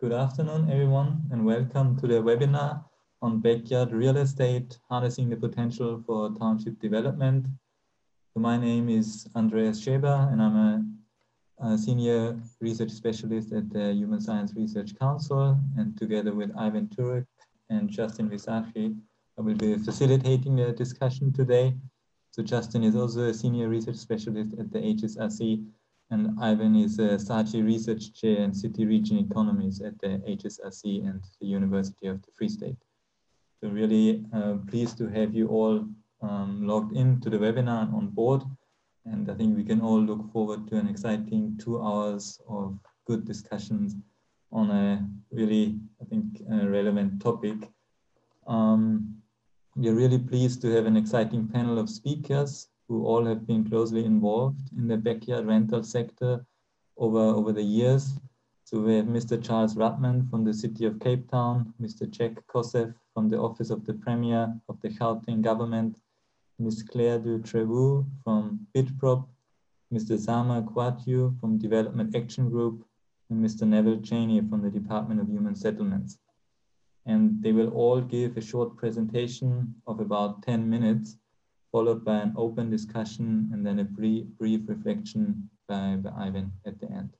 Good afternoon, everyone, and welcome to the webinar on backyard real estate, harnessing the potential for township development. So my name is Andreas Scheba, and I'm a, a, senior research specialist at the Human Science Research Council. And together with Ivan Turok and Justin Visagie, I will be facilitating the discussion today. So Justin is also a senior research specialist at the HSRC and Ivan is a SARChI Research Chair in City Region Economies at the HSRC and the University of the Free State. So really uh, pleased to have you all um, logged into the webinar and on board. And I think we can all look forward to an exciting two hours of good discussions on a really, I think, relevant topic. Um, we are really pleased to have an exciting panel of speakers who all have been closely involved in the backyard rental sector over, over the years. So we have Mr. Charles Rudman from the city of Cape Town, Mr. Jack Koseff from the Office of the Premier of the Gauteng government, Ms. Claire du Trevou from Bitprop, Mr. Zama Mgwatyu from Development Action Group, and Mr. Neville Chainee from the Department of Human Settlements. And they will all give a short presentation of about 10 minutes followed by an open discussion and then a brief, brief reflection by, by Ivan at the end.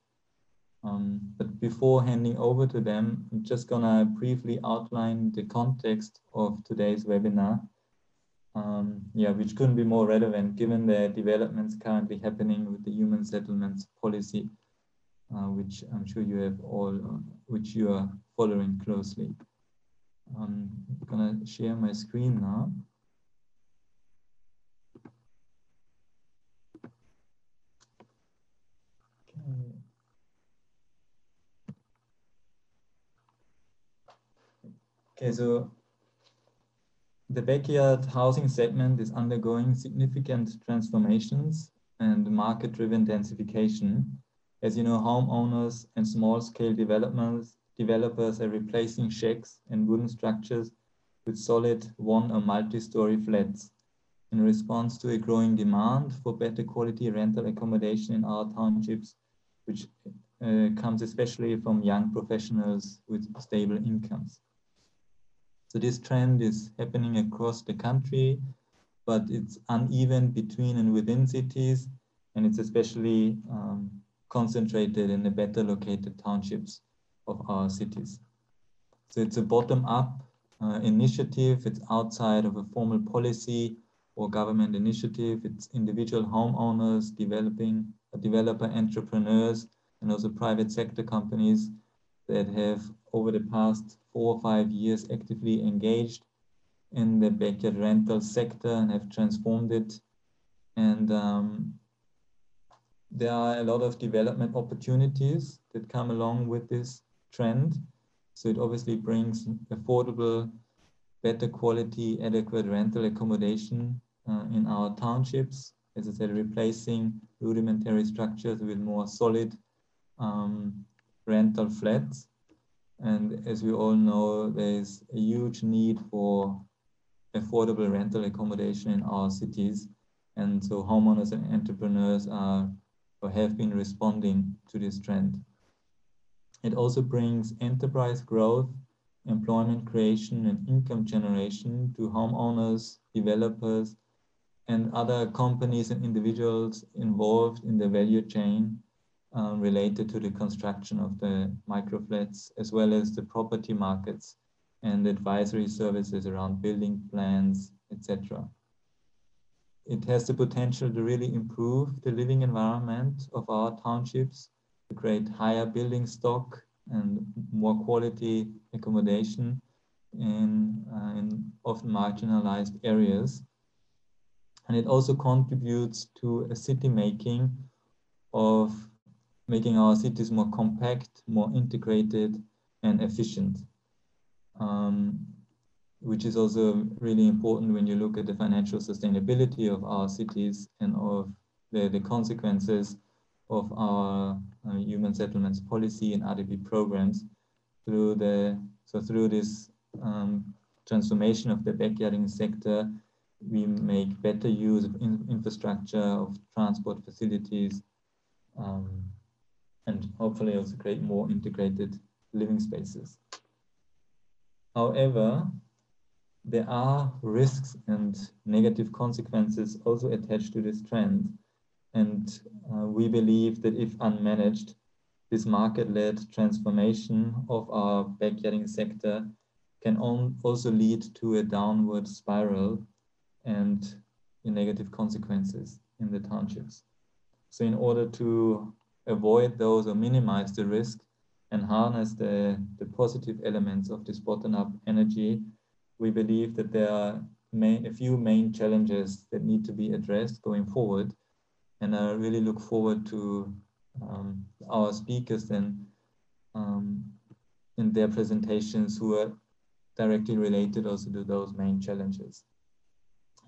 Um, but before handing over to them, I'm just gonna briefly outline the context of today's webinar. Um, yeah, which couldn't be more relevant given the developments currently happening with the human settlements policy, uh, which I'm sure you have all, uh, which you are following closely. Um, I'm gonna share my screen now. Mm. Okay, so the backyard housing segment is undergoing significant transformations and market-driven densification. As you know, homeowners and small-scale developers, developers are replacing shacks and wooden structures with solid one or multi-story flats in response to a growing demand for better quality rental accommodation in our townships, which uh, comes especially from young professionals with stable incomes. So this trend is happening across the country, but it's uneven between and within cities, and it's especially um, concentrated in the better located townships of our cities. So it's a bottom-up uh, initiative. It's outside of a formal policy or government initiative. It's individual homeowners, developing developer entrepreneurs, and also private sector companies that have over the past four or five years actively engaged in the backyard rental sector and have transformed it. And um, there are a lot of development opportunities that come along with this trend. So it obviously brings affordable, better quality, adequate rental accommodation uh, in our townships. As I said, replacing rudimentary structures with more solid um, rental flats. And as we all know, there's a huge need for affordable rental accommodation in our cities. And so homeowners and entrepreneurs are or have been responding to this trend. It also brings enterprise growth, employment creation, and income generation to homeowners, developers, and other companies and individuals involved in the value chain um, related to the construction of the microflats, as well as the property markets and advisory services around building plans, etc. It has the potential to really improve the living environment of our townships, to create higher building stock and more quality accommodation in, uh, in often marginalized areas. And it also contributes to a city making of making our cities more compact, more integrated and efficient, um, which is also really important when you look at the financial sustainability of our cities and of the, the consequences of our uh, human settlements policy and RDP programs through the so through this um, transformation of the backyarding sector, we make better use of in infrastructure, of transport facilities, um, and hopefully also create more integrated living spaces. However, there are risks and negative consequences also attached to this trend. And uh, we believe that if unmanaged, this market-led transformation of our backyarding sector can also lead to a downward spiral and the negative consequences in the townships. So in order to avoid those or minimize the risk and harness the, the positive elements of this bottom-up energy, we believe that there are main, a few main challenges that need to be addressed going forward. And I really look forward to um, our speakers then um, in their presentations who are directly related also to those main challenges.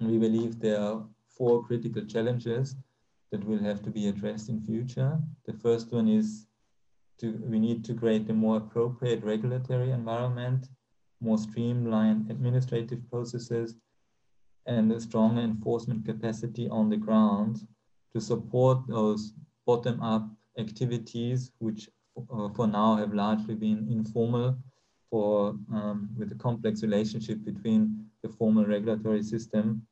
We believe there are four critical challenges that will have to be addressed in future. The first one is to, we need to create a more appropriate regulatory environment, more streamlined administrative processes, and a stronger enforcement capacity on the ground to support those bottom-up activities, which uh, for now have largely been informal for um, with a complex relationship between the formal regulatory system.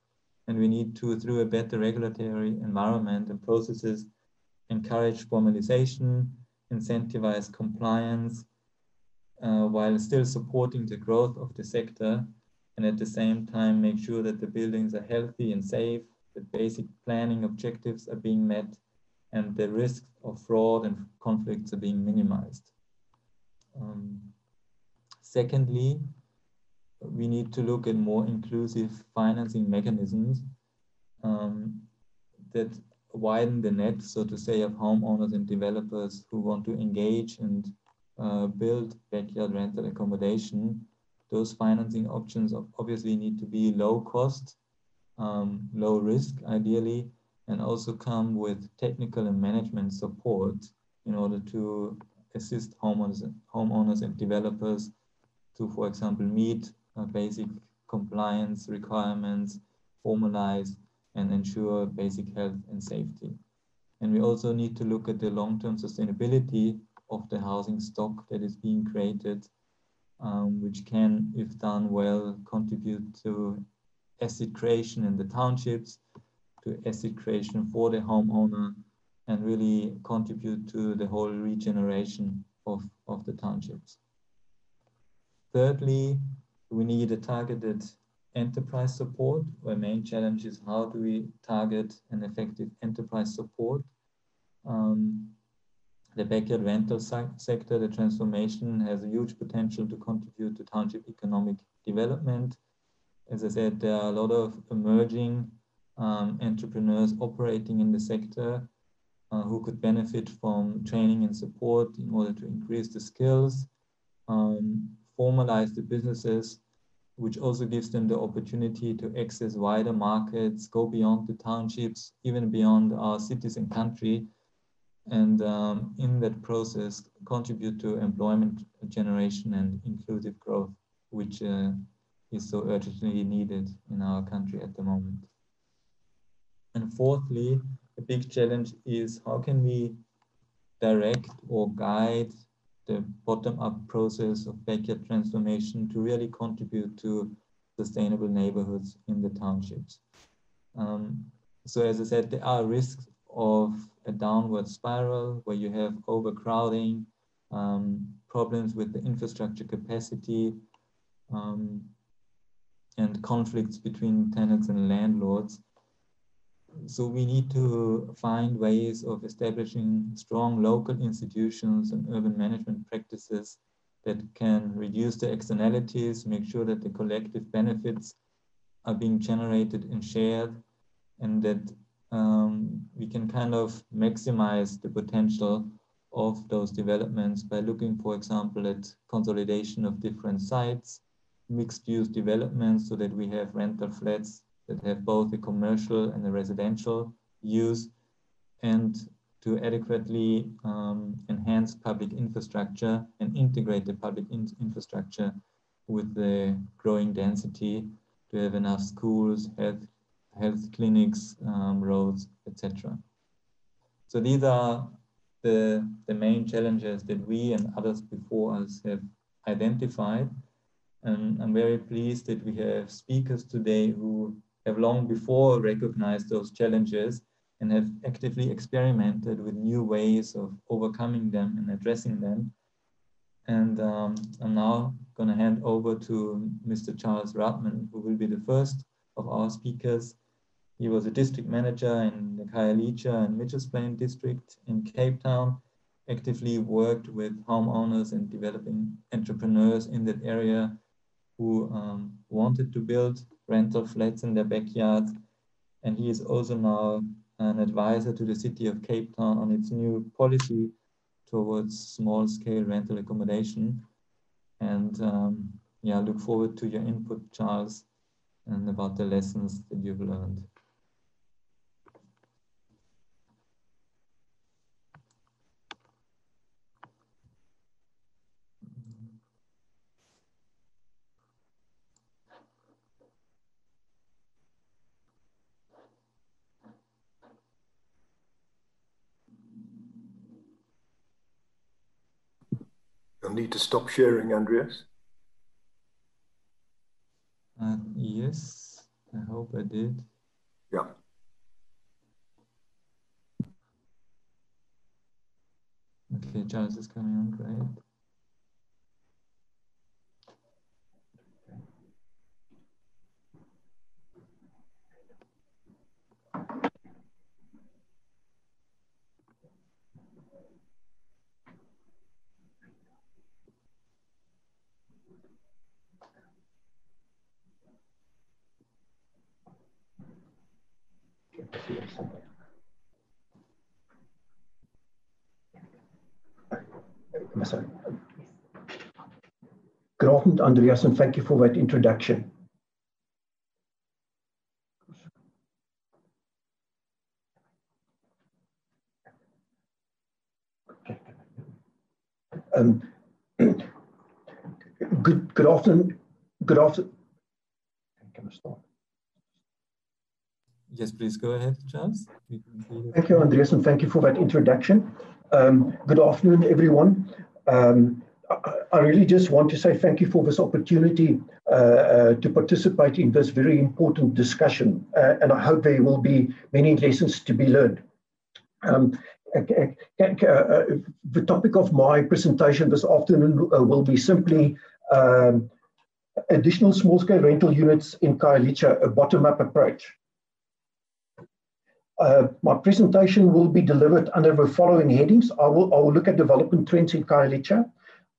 And we need to, through a better regulatory environment and processes, encourage formalization, incentivize compliance, uh, while still supporting the growth of the sector and at the same time make sure that the buildings are healthy and safe, that basic planning objectives are being met, and the risks of fraud and conflicts are being minimized. Um, secondly, we need to look at more inclusive financing mechanisms um, that widen the net, so to say, of homeowners and developers who want to engage and uh, build backyard rental accommodation. Those financing options obviously need to be low cost, um, low risk, ideally, and also come with technical and management support in order to assist homeowners, homeowners and developers to, for example, meet basic compliance requirements, formalize and ensure basic health and safety. And we also need to look at the long-term sustainability of the housing stock that is being created, um, which can, if done well, contribute to asset creation in the townships, to asset creation for the homeowner and really contribute to the whole regeneration of, of the townships. Thirdly, we need a targeted enterprise support. Our main challenge is how do we target an effective enterprise support. Um, the backyard rental sector, the transformation has a huge potential to contribute to township economic development. As I said, there are a lot of emerging um, entrepreneurs operating in the sector uh, who could benefit from training and support in order to increase the skills, um, formalize the businesses, which also gives them the opportunity to access wider markets, go beyond the townships, even beyond our cities and country, and um, in that process contribute to employment generation and inclusive growth, which uh, is so urgently needed in our country at the moment. And fourthly, a big challenge is how can we direct or guide the bottom-up process of backyard transformation to really contribute to sustainable neighborhoods in the townships. Um, so as I said, there are risks of a downward spiral where you have overcrowding, um, problems with the infrastructure capacity, um, and conflicts between tenants and landlords so we need to find ways of establishing strong local institutions and urban management practices that can reduce the externalities, make sure that the collective benefits are being generated and shared, and that um, we can kind of maximize the potential of those developments by looking, for example, at consolidation of different sites, mixed use developments so that we have rental flats that have both a commercial and a residential use and to adequately um, enhance public infrastructure and integrate the public in infrastructure with the growing density to have enough schools, health, health clinics, um, roads, etc. So these are the the, the main challenges that we and others before us have identified. And I'm very pleased that we have speakers today who have long before recognized those challenges and have actively experimented with new ways of overcoming them and addressing them. And um, I'm now going to hand over to Mr. Charles Rudman, who will be the first of our speakers. He was a district manager in the Khayelitsha and Mitchells Plain district in Cape Town, actively worked with homeowners and developing entrepreneurs in that area who um, wanted to build rental flats in their backyard. And he is also now an advisor to the city of Cape Town on its new policy towards small scale rental accommodation. And um, yeah, look forward to your input, Charles, and about the lessons that you've learned. You'll need to stop sharing, Andreas. Uh, yes, I hope I did. Yeah. Okay, Charles is coming on, great. Good afternoon, Andreas, and thank you for that introduction. Um, good, good afternoon. Good afternoon. Can I start? Yes, please go ahead, Charles. Thank you, Andreas, and thank you for that introduction. Um, good afternoon, everyone. Um, I, really just want to say thank you for this opportunity uh, uh, to participate in this very important discussion, uh, and I hope there will be many lessons to be learned. Um, uh, the topic of my presentation this afternoon uh, will be simply um, additional small-scale rental units in Khayelitsha, a bottom-up approach. Uh, my presentation will be delivered under the following headings. I will, I will look at development trends in Khayelitsha.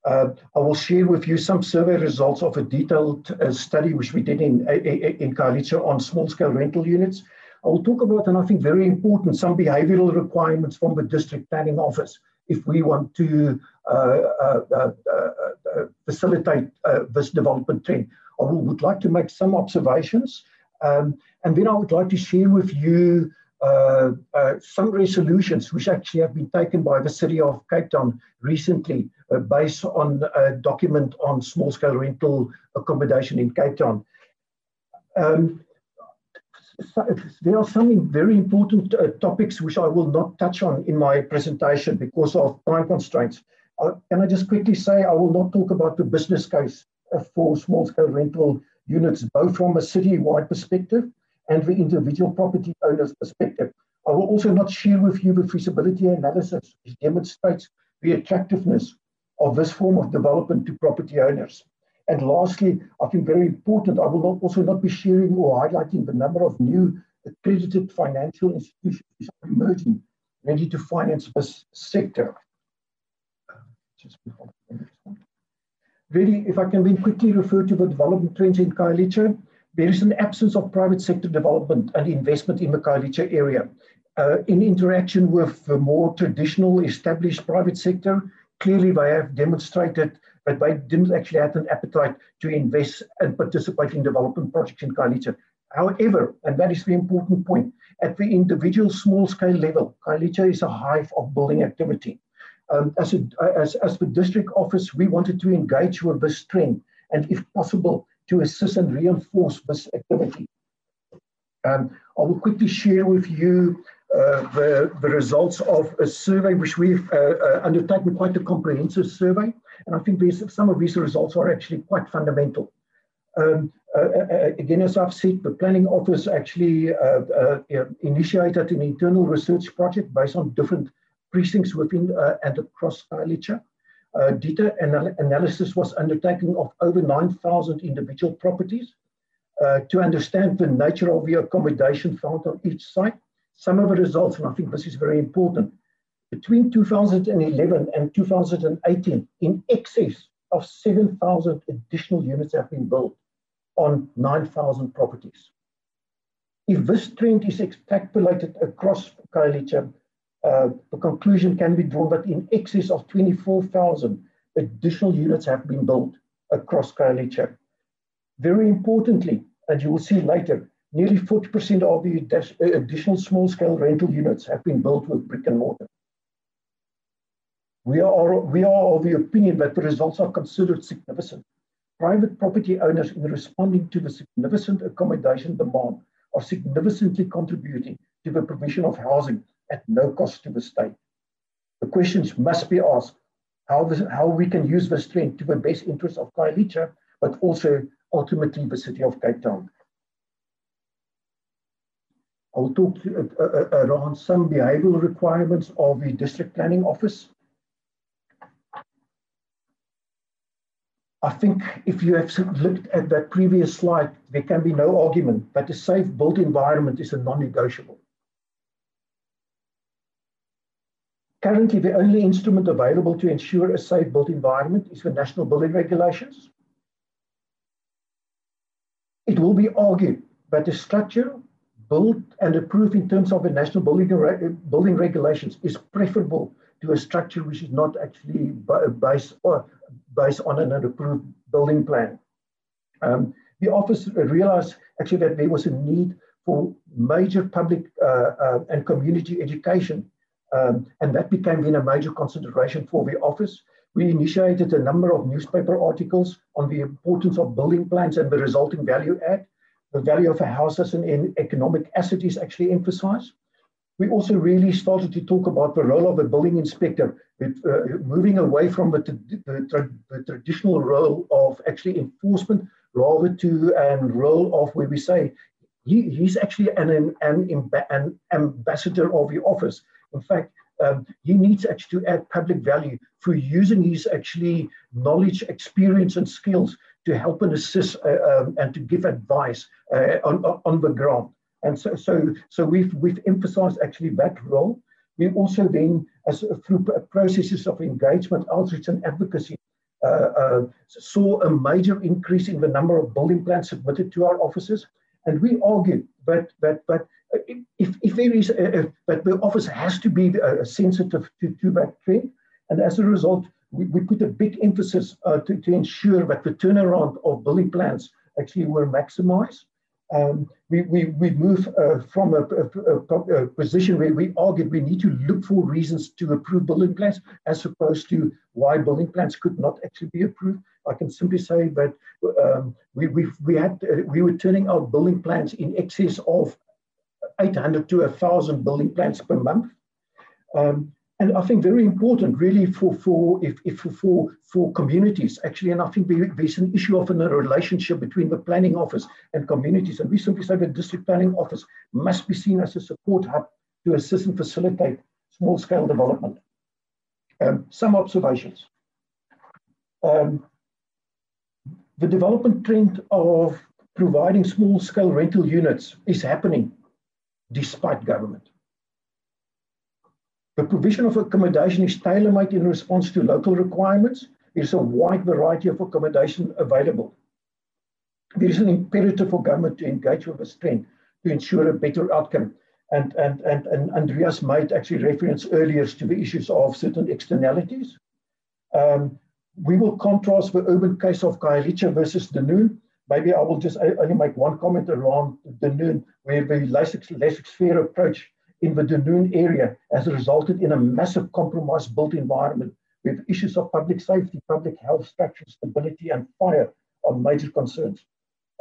Uh, I will share with you some survey results of a detailed uh, study which we did in, in Khayelitsha on small-scale rental units. I will talk about, and I think very important, some behavioral requirements from the district planning office if we want to uh, uh, uh, facilitate this development trend. I would like to make some observations, um, and then I would like to share with you uh, uh, some resolutions which actually have been taken by the city of Cape Town recently uh, based on a document on small scale rental accommodation in Cape Town. Um, so there are some very important uh, topics which I will not touch on in my presentation because of time constraints. Uh, can I just quickly say I will not talk about the business case for small scale rental units, both from a city-wide perspective and the individual property owner's perspective. I will also not share with you the feasibility analysis which demonstrates the attractiveness of this form of development to property owners. And lastly, I think very important, I will not, also not be sharing or highlighting the number of new accredited financial institutions emerging, ready to finance this sector. Really, if I can then quickly refer to the development trends in Khayelitsha, there is an absence of private sector development and investment in the Khayelitsha area. Uh, in interaction with the more traditional established private sector, clearly they have demonstrated that they didn't actually have an appetite to invest and participate in development projects in Khayelitsha. However, and that is the important point, at the individual small scale level, Khayelitsha is a hive of building activity. Um, as, a, as, as the district office, we wanted to engage with this trend and if possible, to assist and reinforce this activity. Um, I will quickly share with you uh, the, the results of a survey which we've uh, uh, undertaken quite a comprehensive survey. And I think these, some of these results are actually quite fundamental. Um, uh, uh, again, as I've said, the Planning Office actually uh, initiated an internal research project based on different precincts within and across Khayelitsha. data anal analysis was undertaken of over 9,000 individual properties uh, to understand the nature of the accommodation found on each site. Some of the results, and I think this is very important, between 2011 and 2018, in excess of 7,000 additional units have been built on 9,000 properties. If this trend is extrapolated across Khayelitsha, uh, the conclusion can be drawn that in excess of 24,000 additional units have been built across Khayelitsha. Very importantly, and you will see later, nearly 40% of the additional small-scale rental units have been built with brick and mortar. We are, we are of the opinion that the results are considered significant private property owners in responding to the significant accommodation demand are significantly contributing to the provision of housing at no cost to the state. The questions must be asked how, this, how we can use the trend to the best interest of Khayelitsha, but also ultimately the city of Cape Town. I will talk to, uh, uh, around some behavioral requirements of the district planning office I think if you have looked at that previous slide, there can be no argument that a safe built environment is a non-negotiable. Currently, the only instrument available to ensure a safe built environment is the National Building Regulations. It will be argued that the structure built and approved in terms of the National Building, Building Regulations is preferable to a structure which is not actually based or based on an approved building plan. Um, the office realized actually that there was a need for major public uh, uh, and community education, um, and that became then a major consideration for the office. We initiated a number of newspaper articles on the importance of building plans and the resulting value add. The value of a house as an economic asset is actually emphasized we also really started to talk about the role of a building inspector, uh, moving away from the, the, the, the, traditional role of actually enforcement, rather to a role of where we say he, he's actually an, an, an ambassador of the office. In fact, um, he needs actually to add public value for using his actually knowledge, experience, and skills to help and assist uh, um, and to give advice uh, on, on the ground. And so, so, so we've, we've emphasized actually that role. We also then, as through processes of engagement, outreach, and advocacy, uh, uh, saw a major increase in the number of building plans submitted to our offices. And we argue that that that if, if there is a, a, that the office has to be uh, sensitive to, to that trend, and as a result, we, we put a big emphasis uh, to, to ensure that the turnaround of building plans actually were maximized um, we, we, we move uh, from a, a, a, position where we argue we need to look for reasons to approve building plans as opposed to why building plans could not actually be approved. I can simply say that um, we, we, we, had, uh, we were turning out building plans in excess of 800 to 1,000 building plans per month. Um, and I think very important, really, for for if, if for for communities actually, and I think there's an issue of a relationship between the planning office and communities, and we simply say the district planning office must be seen as a support hub to assist and facilitate small scale development. Um, some observations. Um, the development trend of providing small scale rental units is happening despite government. The provision of accommodation is tailor-made in response to local requirements. There's a wide variety of accommodation available. There is an imperative for government to engage with this trend to ensure a better outcome. And, and, and, and Andreas made actually reference earlier to the issues of certain externalities. Um, we will contrast the urban case of Khayelitsha versus Dunoon. Maybe I will just only make one comment around Dunoon, where the laissez-faire approach in the Dunoon area has resulted in a massive compromised built environment with issues of public safety, public health, structural stability, and fire are major concerns.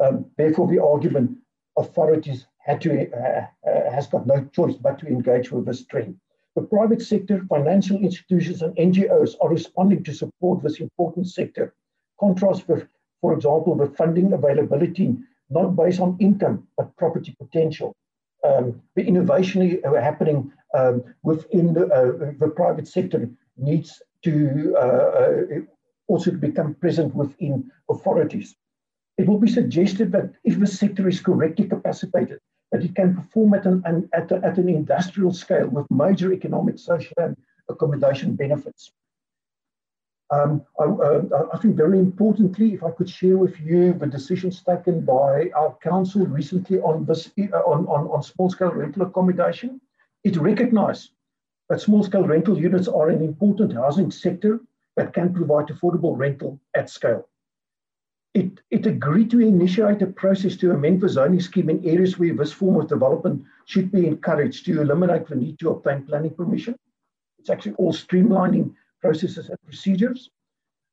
Um, therefore, the argument authorities had to, uh, uh, has got no choice but to engage with this trend. The private sector, financial institutions, and NGOs are responding to support this important sector. Contrast with, for example, the funding availability not based on income but property potential. Um, the innovation happening um, within the, uh, the, private sector needs to uh, uh, also become present within authorities. It will be suggested that if the sector is correctly capacitated, that it can perform at an, at, a, at an industrial scale with major economic, social, and accommodation benefits. Um, I, uh, I, think very importantly, if I could share with you the decisions taken by our council recently on this uh, on, on, on small-scale rental accommodation, it recognized that small-scale rental units are an important housing sector that can provide affordable rental at scale. It, it agreed to initiate a process to amend the zoning scheme in areas where this form of development should be encouraged to eliminate the need to obtain planning permission. It's actually all streamlining processes and procedures.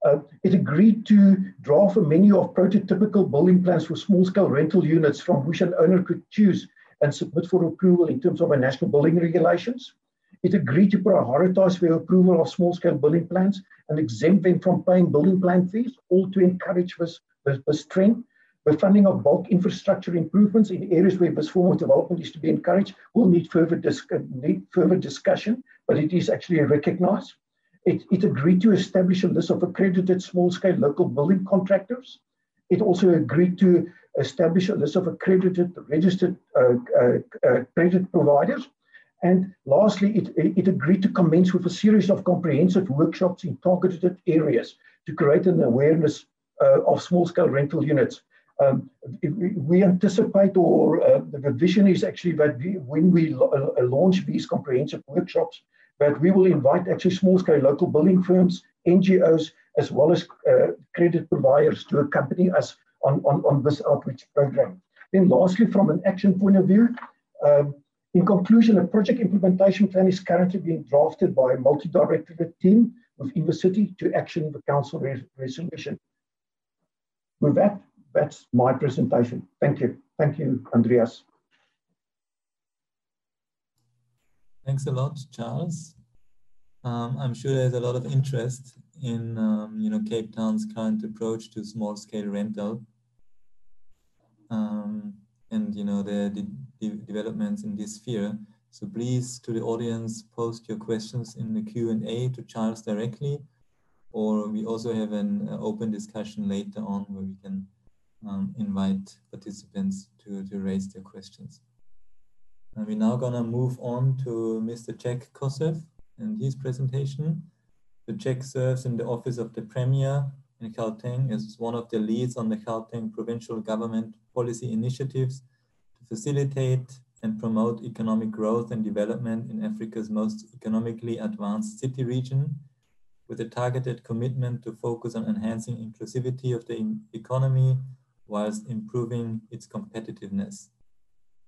Uh, it agreed to draft a menu of prototypical building plans for small-scale rental units from which an owner could choose and submit for approval in terms of national building regulations. It agreed to prioritize the approval of small-scale building plans and exempt them from paying building plan fees, all to encourage this the, the strength, the funding of bulk infrastructure improvements in areas where this form of development is to be encouraged will need further, dis- need further discussion, but it is actually recognized. It, it agreed to establish a list of accredited small-scale local building contractors. It also agreed to establish a list of accredited registered uh, uh, uh, credit providers. And lastly, it, it agreed to commence with a series of comprehensive workshops in targeted areas to create an awareness uh, of small-scale rental units. Um, we anticipate, or uh, the vision is actually that we, when we lo uh, launch these comprehensive workshops, that we will invite actually small-scale local building firms, NGOs, as well as uh, credit providers to accompany us on, on, on this outreach program. Then lastly, from an action point of view, um, in conclusion, a project implementation plan is currently being drafted by a multi-directorate team within the city to action the council res resolution with that, that's my presentation. Thank you. Thank you, Andreas. Thanks a lot, Charles. Um, I'm sure there's a lot of interest in um, you know Cape Town's current approach to small-scale rental, um, and you know the, the, the, developments in this sphere. So please, to the audience, post your questions in the Q and A to Charles directly, or we also have an uh, open discussion later on where we can um, invite participants to, to raise their questions. And we're now gonna move on to Mr. Jack Koseff and his presentation. The Jack serves in the office of the Premier in Gauteng as one of the leads on the Gauteng provincial government policy initiatives facilitate and promote economic growth and development in Africa's most economically advanced city region with a targeted commitment to focus on enhancing inclusivity of the economy whilst improving its competitiveness.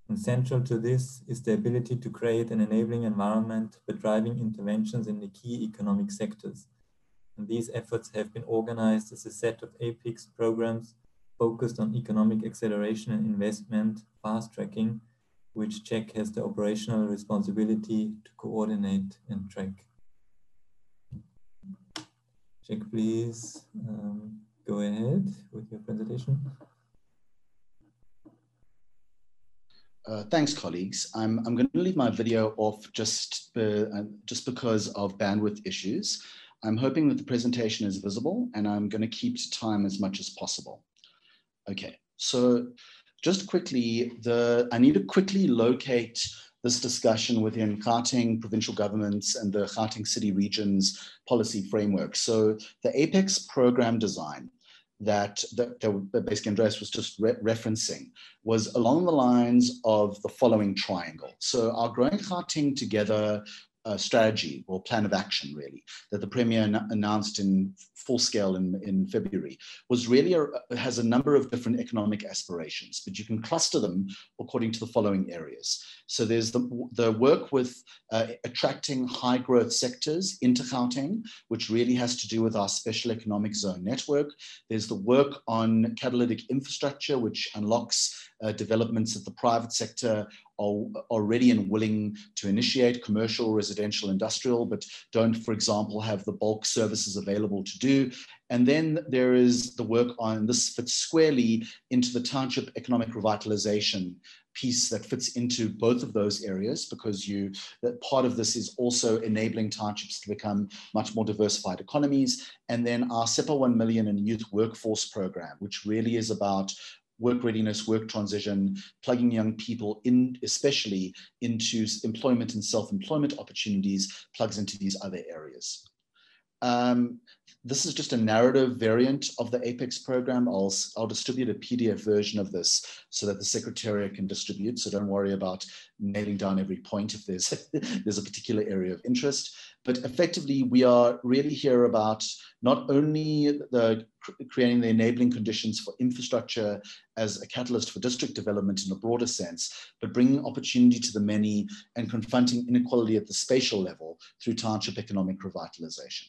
And central to this is the ability to create an enabling environment for driving interventions in the key economic sectors. And these efforts have been organized as a set of APEX programs focused on economic acceleration and investment fast tracking, which Jack has the operational responsibility to coordinate and track. Jack, please um, go ahead with your presentation. Uh, thanks, colleagues. I'm, I'm going to leave my video off just, uh, just because of bandwidth issues. I'm hoping that the presentation is visible and I'm going to keep to time as much as possible. Okay, so just quickly, the I need to quickly locate this discussion within Gauteng provincial governments and the Gauteng city regions policy framework. So the APEX program design that, that, that basically Andreas was just re referencing was along the lines of the following triangle. So our Growing Gauteng Together uh, strategy or plan of action really that the premier announced in full scale in, in February, was really a, has a number of different economic aspirations, but you can cluster them according to the following areas. So there's the, the work with uh, attracting high growth sectors into Gauteng, which really has to do with our special economic zone network. There's the work on catalytic infrastructure, which unlocks uh, developments that the private sector are, are ready and willing to initiate commercial, residential, industrial, but don't, for example, have the bulk services available to do. And then there is the work on this fits squarely into the township economic revitalization piece that fits into both of those areas because you that part of this is also enabling townships to become much more diversified economies and then our Tshepo 1 million and youth workforce program which really is about work readiness, work transition, plugging young people in, especially into employment and self-employment opportunities, plugs into these other areas. Um, this is just a narrative variant of the APEX program. I'll, I'll distribute a PDF version of this so that the Secretariat can distribute. So don't worry about nailing down every point if there's, there's a particular area of interest. But effectively, we are really here about not only the creating the enabling conditions for infrastructure as a catalyst for district development in a broader sense, but bringing opportunity to the many and confronting inequality at the spatial level through township economic revitalization.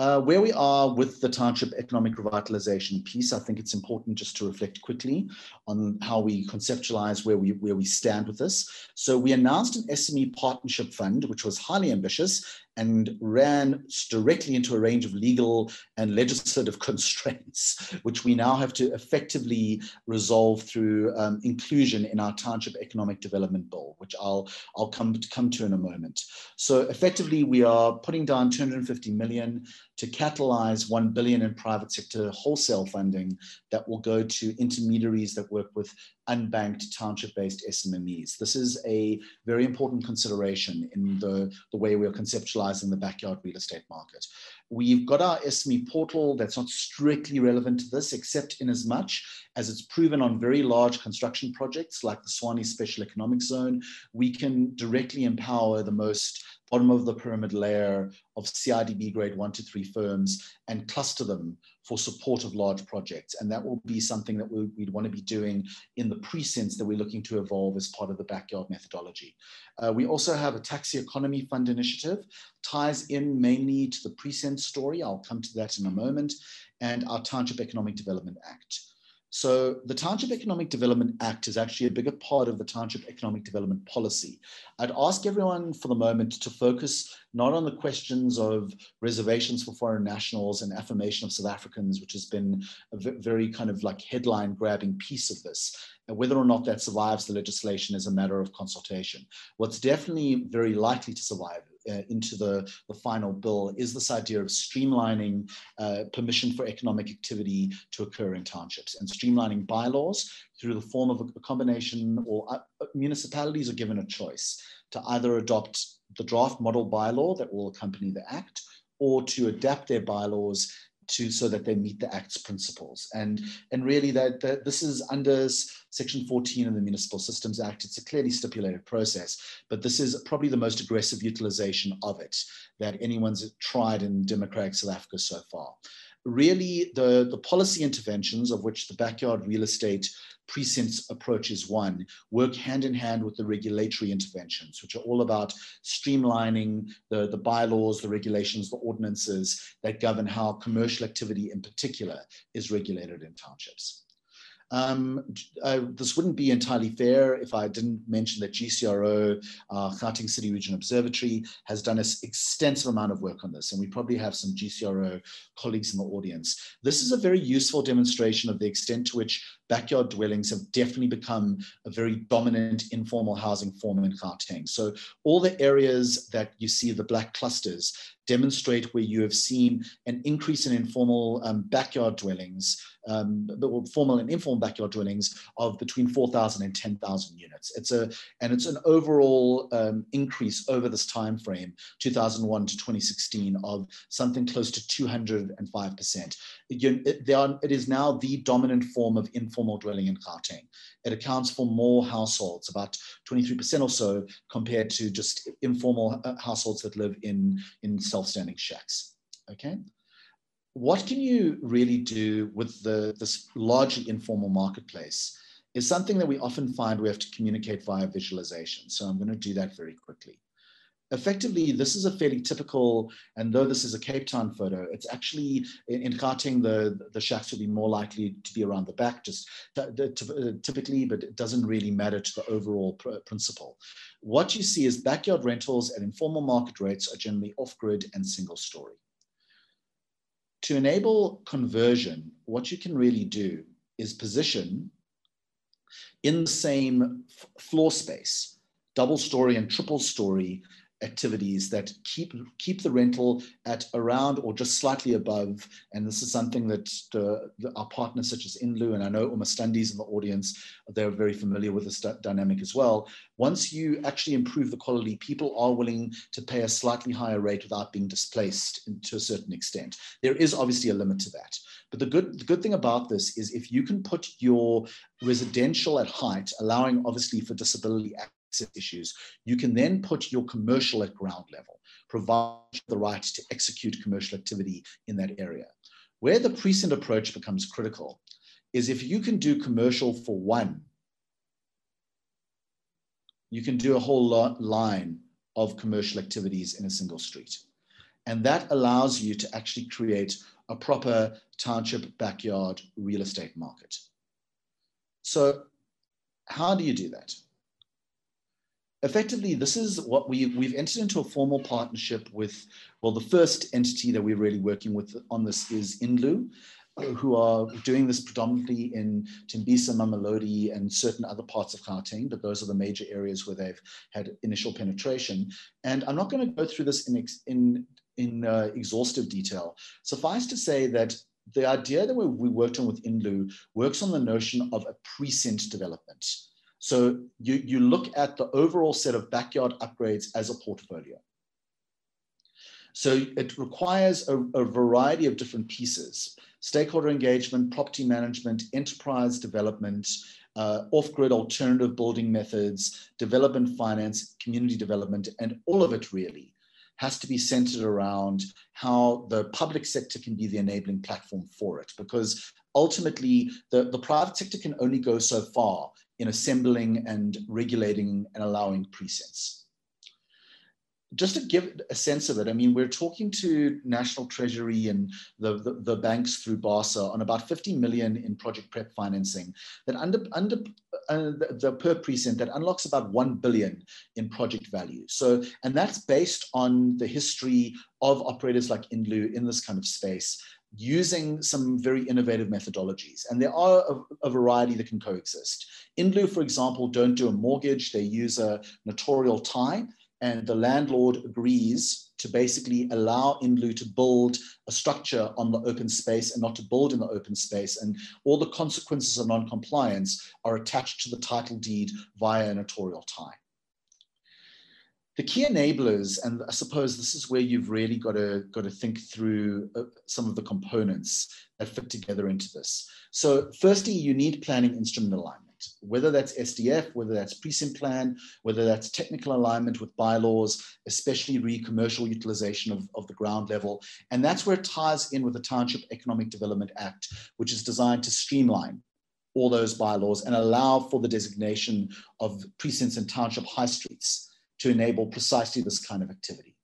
Uh, where we are with the township economic revitalization piece, I think it's important just to reflect quickly on how we conceptualize where we, where we stand with this. So we announced an SME partnership fund, which was highly ambitious and ran directly into a range of legal and legislative constraints, which we now have to effectively resolve through um, inclusion in our township economic development bill, which I'll, I'll come, to, come to in a moment. So effectively, we are putting down 250 million to catalyze 1 billion in private sector wholesale funding that will go to intermediaries that work with unbanked township-based SMMEs. This is a very important consideration in the, the way we are conceptualizing the backyard real estate market. We've got our SME portal that's not strictly relevant to this, except in as much as it's proven on very large construction projects like the Tshwane Special Economic Zone, we can directly empower the most bottom of the pyramid layer of CIDB grade one to three firms and cluster them for support of large projects. And that will be something that we, would want to be doing in the precincts that we're looking to evolve as part of the backyard methodology. Uh, we also have a taxi economy fund initiative, ties in mainly to the precinct story. I'll come to that in a moment, and our Township Economic Development Act. So the Township Economic Development Act is actually a bigger part of the Township Economic Development Policy. I'd ask everyone for the moment to focus not on the questions of reservations for foreign nationals and affirmation of South Africans, which has been a very kind of like headline grabbing piece of this, whether or not that survives the legislation is a matter of consultation. What's definitely very likely to survive uh, into the, the final bill is this idea of streamlining uh, permission for economic activity to occur in townships and streamlining bylaws through the form of a, a combination or uh, municipalities are given a choice to either adopt the draft model bylaw that will accompany the act or to adapt their bylaws to so that they meet the Act's principles. And, and really that, that this is under Section 14 of the Municipal Systems Act. It's a clearly stipulated process, but this is probably the most aggressive utilization of it that anyone's tried in democratic South Africa so far really the, the policy interventions of which the backyard real estate precincts approach is one, work hand in hand with the regulatory interventions, which are all about streamlining the, the bylaws, the regulations, the ordinances that govern how commercial activity in particular is regulated in townships. Um, uh, this wouldn't be entirely fair if I didn't mention that GCRO, uh, City Region Observatory, has done an extensive amount of work on this, and we probably have some GCRO colleagues in the audience. This is a very useful demonstration of the extent to which backyard dwellings have definitely become a very dominant informal housing form in Gauteng. So all the areas that you see the black clusters demonstrate where you have seen an increase in informal um, backyard dwellings, um, formal and informal backyard dwellings of between 4,000 and 10,000 units. It's a and it's an overall um, increase over this time frame, 2001 to 2016, of something close to 205 percent. It, it is now the dominant form of informal dwelling in Gauteng. It accounts for more households, about 23% or so, compared to just informal uh, households that live in in self-standing shacks. Okay. what can you really do with the, this largely informal marketplace is something that we often find we have to communicate via visualization. So I'm going to do that very quickly effectively, this is a fairly typical, and though this is a Cape Town photo, it's actually in, in Gauteng, the, the shacks would be more likely to be around the back, just uh, typically, but it doesn't really matter to the overall pr principle. What you see is backyard rentals at informal market rates are generally off-grid and single story. To enable conversion, what you can really do is position in the same floor space, double story and triple story activities that keep keep the rental at around or just slightly above. And this is something that the, the, our partners such as Indlu, and I know Umastandi's in the audience, they're very familiar with this dynamic as well. Once you actually improve the quality, people are willing to pay a slightly higher rate without being displaced to a certain extent. There is obviously a limit to that. But the good, the good thing about this is if you can put your residential at height, allowing obviously for disability issues, you can then put your commercial at ground level, provide the right to execute commercial activity in that area. Where the precinct approach becomes critical is if you can do commercial for one, you can do a whole lot line of commercial activities in a single street. And that allows you to actually create a proper township backyard real estate market. So how do you do that? Effectively, this is what we, we've entered into a formal partnership with, well, the first entity that we're really working with on this is Indlu, who are doing this predominantly in Tembisa, Mamelodi, and certain other parts of Gauteng, but those are the major areas where they've had initial penetration. And I'm not going to go through this in, in, in uh, exhaustive detail. Suffice to say that the idea that we, we worked on with Indlu works on the notion of a precinct development. So you, you look at the overall set of backyard upgrades as a portfolio. So it requires a, a, variety of different pieces, stakeholder engagement, property management, enterprise development, uh, off-grid alternative building methods, development finance, community development, and all of it really has to be centered around how the public sector can be the enabling platform for it. Because ultimately, the, the private sector can only go so far in assembling and regulating and allowing presets. Just to give a sense of it, I mean, we're talking to National Treasury and the, the, the banks through BASA on about 50 million in project prep financing that under, under uh, the, the per precinct that unlocks about 1 billion in project value. So, and that's based on the history of operators like Indlu in this kind of space using some very innovative methodologies. And there are a, a, variety that can coexist. Indlu, for example, don't do a mortgage. They use a notarial tie and the landlord agrees to basically allow Indlu to build a structure on the open space and not to build in the open space. And all the consequences of non-compliance are attached to the title deed via a notarial tie. The key enablers, and I suppose this is where you've really got to, got to think through uh, some of the components that fit together into this. So firstly, you need planning instrument alignment whether that's SDF, whether that's precinct plan, whether that's technical alignment with bylaws, especially re-commercial utilization of, of the ground level. And that's where it ties in with the Township Economic Development Act, which is designed to streamline all those bylaws and allow for the designation of precincts and township high streets to enable precisely this kind of activity.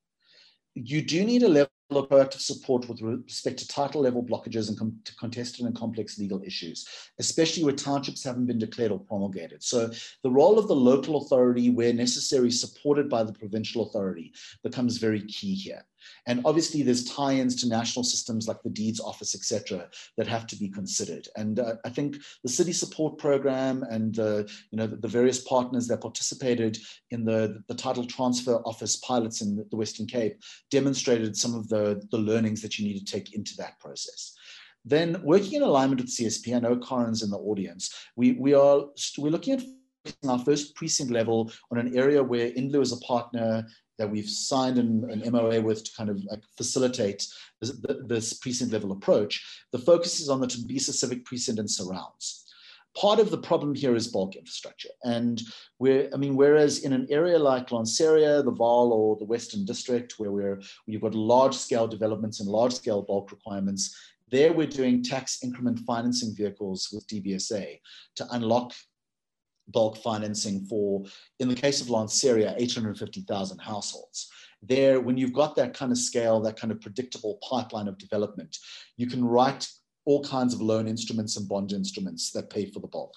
You do need a level of proactive support with respect to title level blockages and com contested and complex legal issues, especially where townships haven't been declared or promulgated. So the role of the local authority, where necessary, supported by the provincial authority, becomes very key here. And obviously there's tie-ins to national systems like the deeds office, etc., that have to be considered. And uh, I think the city support program and the, you know, the, the, various partners that participated in the, the title transfer office pilots in the Western Cape demonstrated some of the, the learnings that you need to take into that process. Then working in alignment with CSP, I know Karen's in the audience, we, we are, we're looking at our first precinct level on an area where Indlu is a partner that we've signed an, an MOA with to kind of like facilitate this, this, precinct level approach, the focus is on the Tembisa Civic Precinct and surrounds. part of the problem here is bulk infrastructure. And we're, I mean, whereas in an area like Lanseria, the Vaal or the Western District, where we're, you've got large scale developments and large scale bulk requirements, there we're doing tax increment financing vehicles with DBSA to unlock bulk financing for, in the case of Lanseria, 850,000 households. There, when you've got that kind of scale, that kind of predictable pipeline of development, you can write all kinds of loan instruments and bond instruments that pay for the bulk.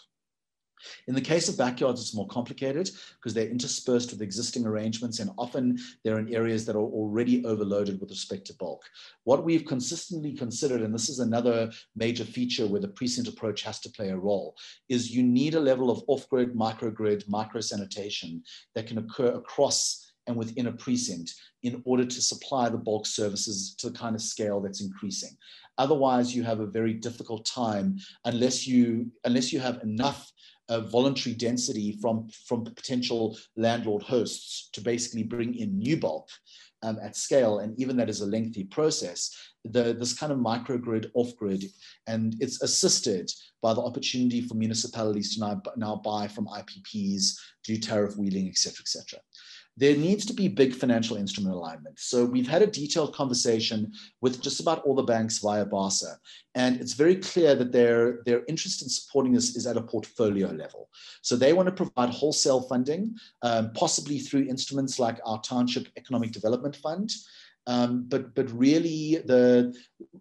In the case of backyards, it's more complicated because they're interspersed with existing arrangements and often they're in areas that are already overloaded with respect to bulk. What we've consistently considered, and this is another major feature where the precinct approach has to play a role, is you need a level of off-grid, microgrid, micro-sanitation that can occur across and within a precinct in order to supply the bulk services to the kind of scale that's increasing. Otherwise, you have a very difficult time unless you unless you have enough voluntary density from, from potential landlord hosts to basically bring in new bulk um, at scale. And even that is a lengthy process. The, this kind of microgrid off grid, and it's assisted by the opportunity for municipalities to now, now buy from IPPs, do tariff wheeling, et cetera, et cetera there needs to be big financial instrument alignment. So we've had a detailed conversation with just about all the banks via BASA, and it's very clear that their, their interest in supporting this is at a portfolio level. So they want to provide wholesale funding, um, possibly through instruments like our Township Economic Development Fund, um, but but really the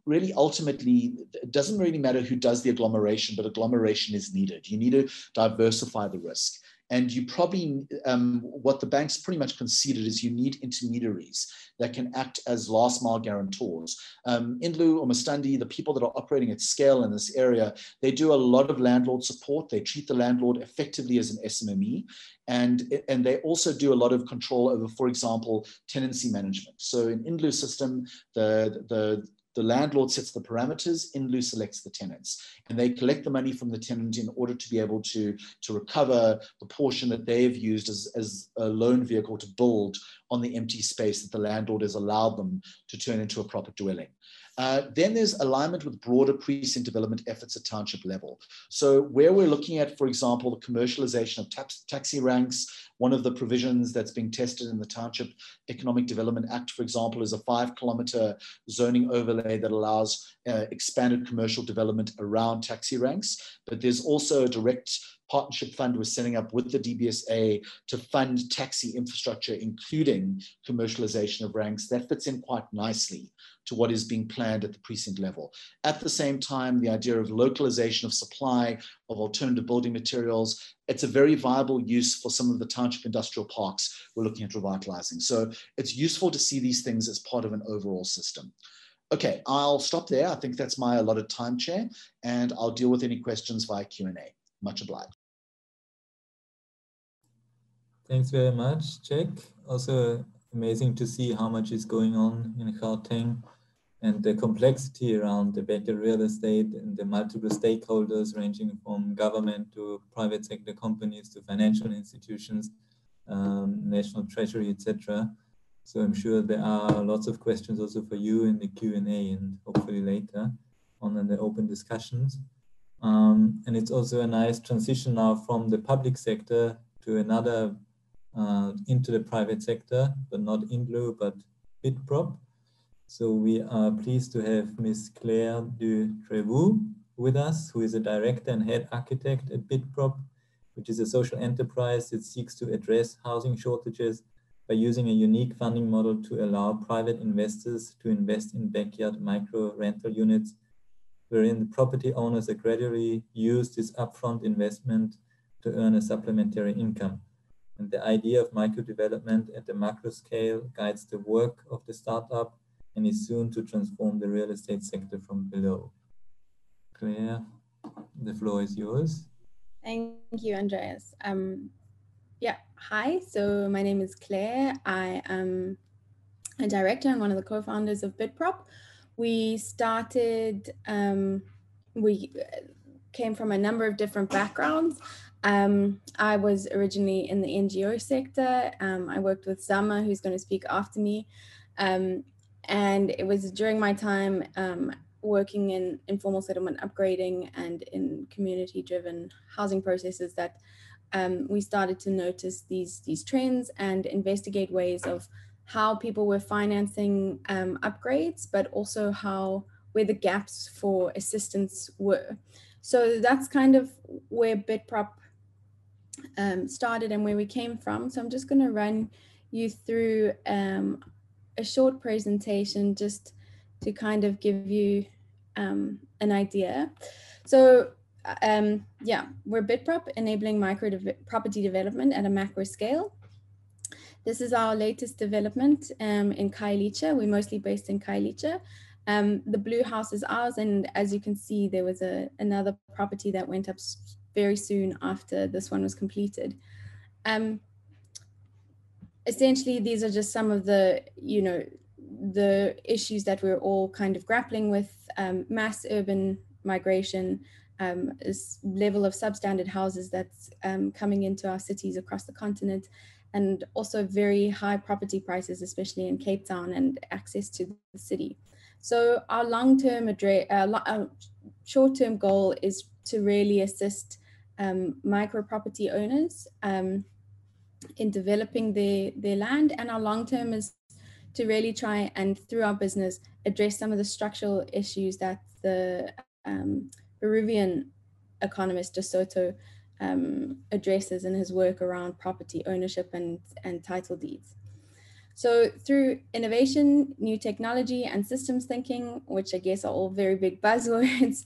really ultimately it doesn't really matter who does the agglomeration, but agglomeration is needed. You need to diversify the risk. And you probably, um, what the banks pretty much conceded is you need intermediaries that can act as last mile guarantors. Um, Indlu or Mustandi, the people that are operating at scale in this area, they do a lot of landlord support. They treat the landlord effectively as an SMME. And, and they also do a lot of control over, for example, tenancy management. So in Indlu system, the, the, the landlord sets the parameters, Indlu selects the tenants, and they collect the money from the tenant in order to be able to, to recover the portion that they've used as, as a loan vehicle to build on the empty space that the landlord has allowed them to turn into a proper dwelling. Uh, then there's alignment with broader precinct development efforts at township level. So where we're looking at, for example, the commercialization of taxi ranks, one of the provisions that's being tested in the Township Economic Development Act, for example, is a five kilometer zoning overlay that allows uh, expanded commercial development around taxi ranks. But there's also a direct partnership fund we're setting up with the DBSA to fund taxi infrastructure, including commercialization of ranks. That fits in quite nicely to what is being planned at the precinct level. At the same time, the idea of localization of supply of alternative building materials, it's a very viable use for some of the township industrial parks we're looking at revitalizing. So it's useful to see these things as part of an overall system. Okay, I'll stop there. I think that's my allotted time, Chair, and I'll deal with any questions via Q&A. Much obliged. Thanks very much, Jack. Also amazing to see how much is going on in Gauteng and the complexity around the better real estate and the multiple stakeholders ranging from government to private sector companies to financial institutions, um, national treasury, etc. So I'm sure there are lots of questions also for you in the Q&A and hopefully later on in the open discussions. Um, and it's also a nice transition now from the public sector to another, uh, into the private sector, but not Indlu, but Bitprop. So we are pleased to have Ms. Claire du Trevou with us, who is a director and head architect at Bitprop, which is a social enterprise that seeks to address housing shortages by using a unique funding model to allow private investors to invest in backyard micro rental units, wherein the property owners are gradually use this upfront investment to earn a supplementary income. And the idea of micro development at the macro scale guides the work of the startup and is soon to transform the real estate sector from below. Claire, the floor is yours. Thank you, Andreas. Um, yeah, hi. So my name is Claire. I am a director and one of the co-founders of Bitprop. We started, um, we came from a number of different backgrounds. Um, I was originally in the NGO sector. Um, I worked with Zama, who's going to speak after me. Um, and it was during my time um, working in informal settlement upgrading and in community driven housing processes that um, we started to notice these these trends and investigate ways of how people were financing um, upgrades, but also how where the gaps for assistance were. So that's kind of where Bitprop um, started and where we came from. So I'm just going to run you through um, a short presentation just to kind of give you um, an idea. So um, yeah, we're Bitprop enabling micro de property development at a macro scale. This is our latest development um, in Khayelitsha. We're mostly based in Khayelitsha. Um, the blue house is ours, and as you can see, there was a, another property that went up very soon after this one was completed. Um, essentially, these are just some of the, you know, the issues that we're all kind of grappling with, um, mass urban migration, um, level of substandard houses that's um, coming into our cities across the continent, and also very high property prices, especially in Cape Town, and access to the city. So our long-term address, uh, uh, short-term goal is to really assist um, micro property owners um, in developing their, their land. And our long-term is to really try and through our business, address some of the structural issues that the um, Peruvian economist De Soto um, addresses in his work around property ownership and, and title deeds. So through innovation, new technology and systems thinking, which I guess are all very big buzzwords,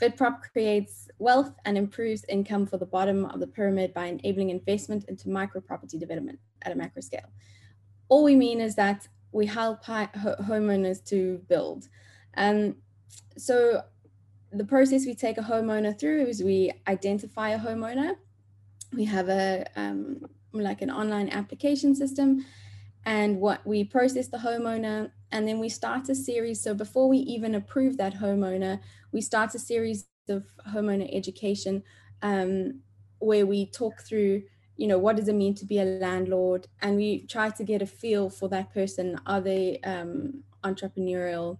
Bitprop creates wealth and improves income for the bottom of the pyramid by enabling investment into micro property development at a macro scale. All we mean is that we help homeowners to build. Um, so the process we take a homeowner through is we identify a homeowner. We have a um, like an online application system and what we process the homeowner and then we start a series so before we even approve that homeowner we start a series of homeowner education um, where we talk through you know what does it mean to be a landlord and we try to get a feel for that person. Are they um, entrepreneurial?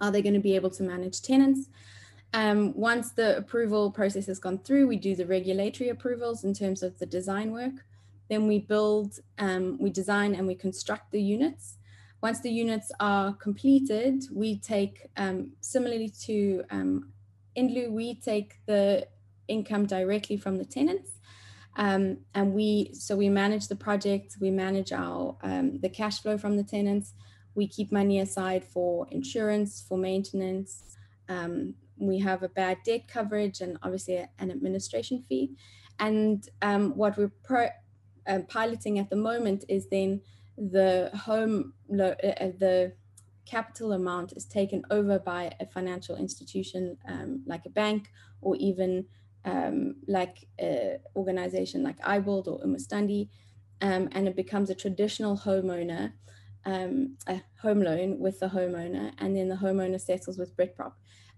Are they going to be able to manage tenants? Um, once the approval process has gone through we do the regulatory approvals in terms of the design work then we build, um, we design and we construct the units. Once the units are completed, we take, um, similarly to um, Indlu, we take the income directly from the tenants. Um, and we, so we manage the project, we manage our, um, the cash flow from the tenants. We keep money aside for insurance, for maintenance. Um, we have a bad debt coverage and obviously an administration fee. And um, what we're um, piloting at the moment is then the home lo- uh, uh, the capital amount is taken over by a financial institution um, like a bank or even um, like an organization like iBuild or Umastandi, um, and it becomes a traditional homeowner, um, a home loan with the homeowner, and then the homeowner settles with Bitprop.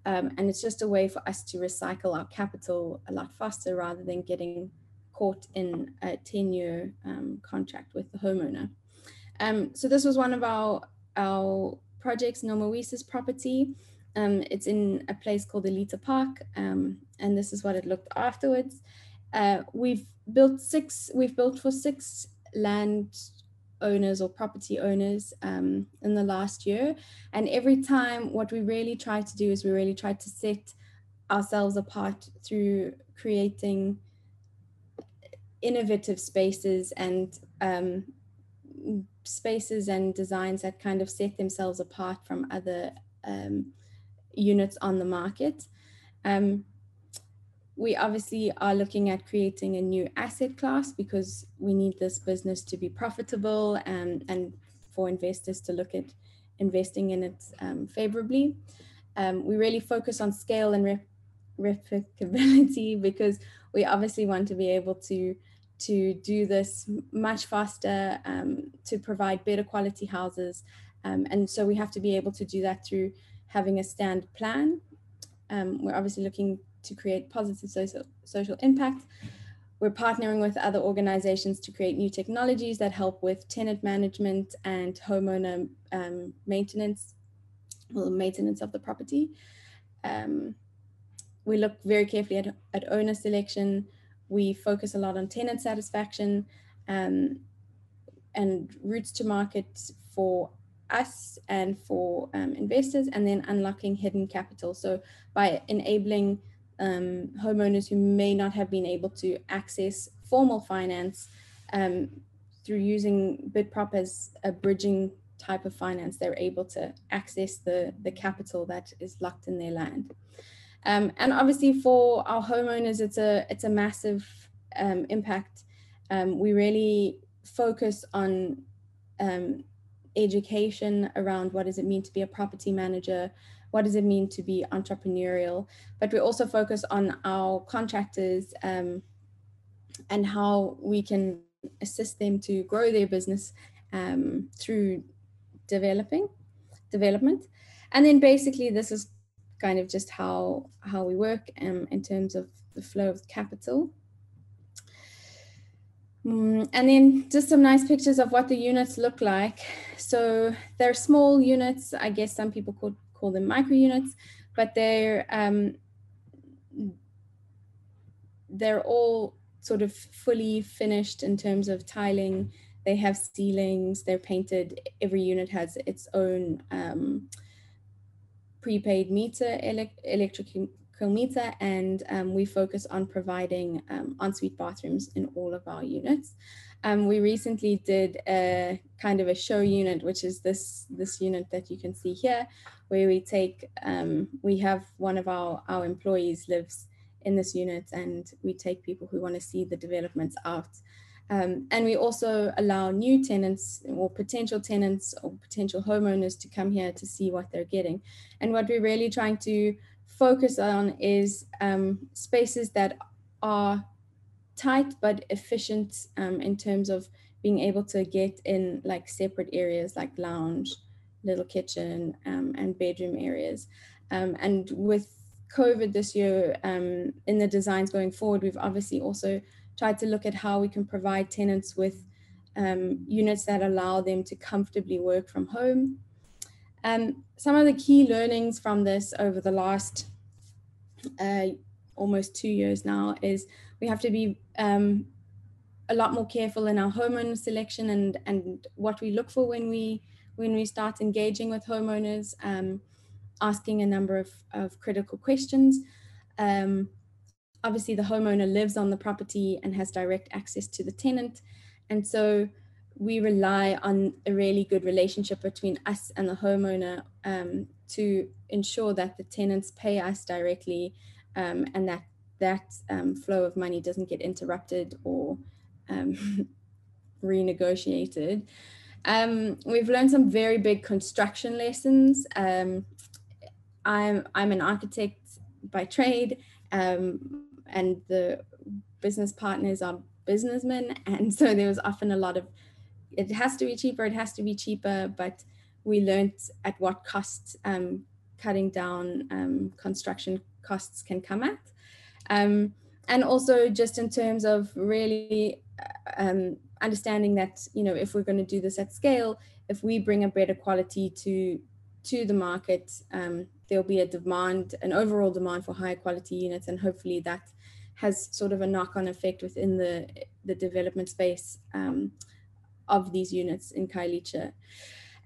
Um, and it's just a way for us to recycle our capital a lot faster rather than getting caught in a 10 year um, contract with the homeowner. Um, so this was one of our, our projects, Nomowisa's property. Um, it's in a place called Ilitha Park, um, and this is what it looked afterwards. Uh, we've built six, we've built for six land owners or property owners um, in the last year. And every time what we really try to do is we really try to set ourselves apart through creating innovative spaces and um, spaces and designs that kind of set themselves apart from other um, units on the market. Um, we obviously are looking at creating a new asset class because we need this business to be profitable and, and for investors to look at investing in it um, favorably. Um, we really focus on scale and rep replicability because we obviously want to be able to to do this much faster, um, to provide better quality houses. Um, and so we have to be able to do that through having a stand plan. Um, we're obviously looking to create positive social, social impact. We're partnering with other organizations to create new technologies that help with tenant management and homeowner um, maintenance. well, maintenance of the property. Um, we look very carefully at, at owner selection. We focus a lot on tenant satisfaction um, and routes to market for us and for um, investors, and then unlocking hidden capital. So by enabling um, homeowners who may not have been able to access formal finance um, through using Bitprop as a bridging type of finance, they're able to access the, the capital that is locked in their land. Um, and obviously for our homeowners, it's a, it's a massive um, impact. Um, we really focus on um, education around what does it mean to be a property manager, what does it mean to be entrepreneurial, but we also focus on our contractors um, and how we can assist them to grow their business um, through developing development. And then basically this is kind of just how how we work um, in terms of the flow of capital. Mm, and then just some nice pictures of what the units look like. So they're small units. I guess some people could call them micro units, but they're um, they're all sort of fully finished in terms of tiling. They have ceilings. They're painted. Every unit has its own um, prepaid meter, elect electrical meter, and um, we focus on providing um, ensuite bathrooms in all of our units. Um, we recently did a kind of a show unit, which is this this unit that you can see here, where we take um, we have one of our our employees lives in this unit, and we take people who want to see the developments out. Um, and we also allow new tenants or potential tenants or potential homeowners to come here to see what they're getting. And what we're really trying to focus on is um, spaces that are tight but efficient um, in terms of being able to get in like separate areas like lounge, little kitchen, um, and bedroom areas. Um, and with COVID this year, um, in the designs going forward, we've obviously also tried to look at how we can provide tenants with um, units that allow them to comfortably work from home. Um, some of the key learnings from this over the last uh, almost two years now is we have to be um, a lot more careful in our homeowner selection and and what we look for when we when we start engaging with homeowners, um, asking a number of, of critical questions. Um, obviously, the homeowner lives on the property and has direct access to the tenant. And so we rely on a really good relationship between us and the homeowner um, to ensure that the tenants pay us directly um, and that that um, flow of money doesn't get interrupted or um, renegotiated. Um, we've learned some very big construction lessons. Um, I'm, I'm an architect by trade um, and the business partners are businessmen. And so there was often a lot of, it has to be cheaper, it has to be cheaper, but we learned at what cost um, cutting down construction costs can come at. Um, and also just in terms of really um, understanding that, you know, if we're going to do this at scale, if we bring a better quality to to the market, um, there'll be a demand, an overall demand for higher quality units, and hopefully that has sort of a knock-on effect within the the development space um, of these units in Khayelitsha.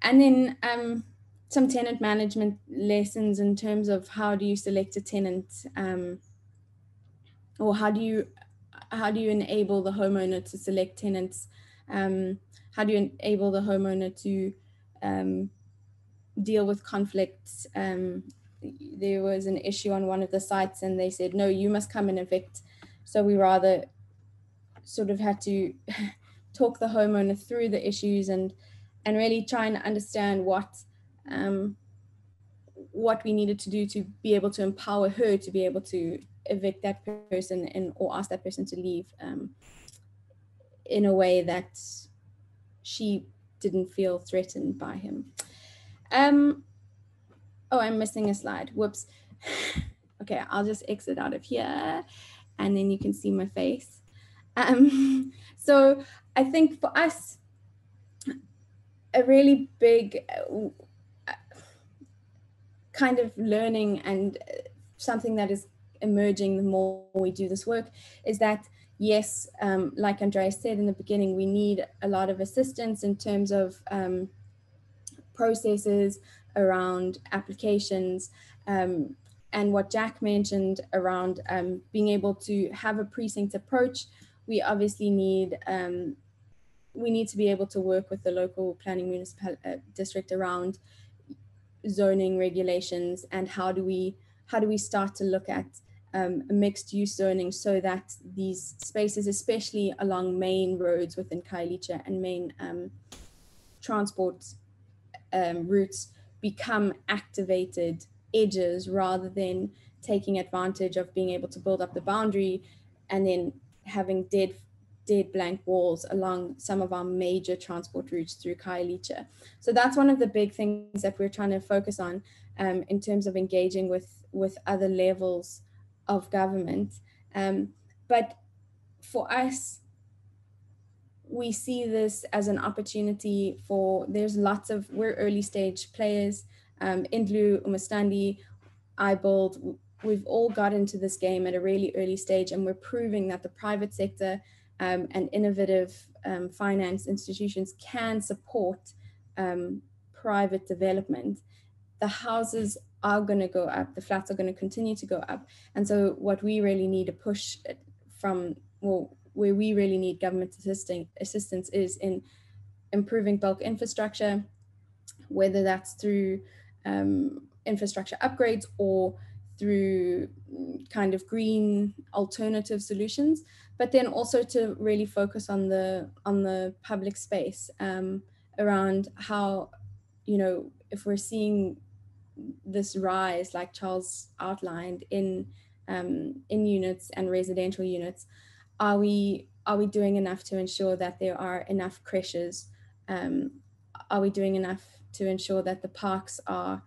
And then um, some tenant management lessons in terms of how do you select a tenant um, or how do you how do you enable the homeowner to select tenants um, how do you enable the homeowner to um, deal with conflicts um, there was an issue on one of the sites and they said no you must come and evict so we rather sort of had to talk the homeowner through the issues and and really try and understand what um, what we needed to do to be able to empower her to be able to evict that person and or ask that person to leave um, in a way that she didn't feel threatened by him. Um, oh, I'm missing a slide. Whoops. okay, I'll just exit out of here and then you can see my face. Um, so I think for us, a really big kind of learning and uh, something that is emerging the more we do this work is that yes, um, like andrea said in the beginning, we need a lot of assistance in terms of um, processes around applications um, and what Jack mentioned around um, being able to have a precinct approach. We obviously need um, we need to be able to work with the local planning municipal uh, district around zoning regulations and how do we how do we start to look at um, mixed use zoning so that these spaces, especially along main roads within Khayelitsha and main um, transport um, routes, become activated edges rather than taking advantage of being able to build up the boundary and then having dead dead blank walls along some of our major transport routes through Khayelitsha. So that's one of the big things that we're trying to focus on um, in terms of engaging with, with other levels of government. Um, but for us, we see this as an opportunity for, there's lots of, we're early stage players, um, Indlu, Umastandi, iBuild, we've all got into this game at a really early stage and we're proving that the private sector um, and innovative um, finance institutions can support um, private development. The houses are going to go up, the flats are going to continue to go up. And so, what we really need to push from, well, where we really need government assisting, assistance is in improving bulk infrastructure, whether that's through um, infrastructure upgrades or through kind of green alternative solutions, but then also to really focus on the on the public space um, around how, you know, if we're seeing this rise, like Charles outlined, in um, in units and residential units, are we are we doing enough to ensure that there are enough creches? Um, are we doing enough to ensure that the parks are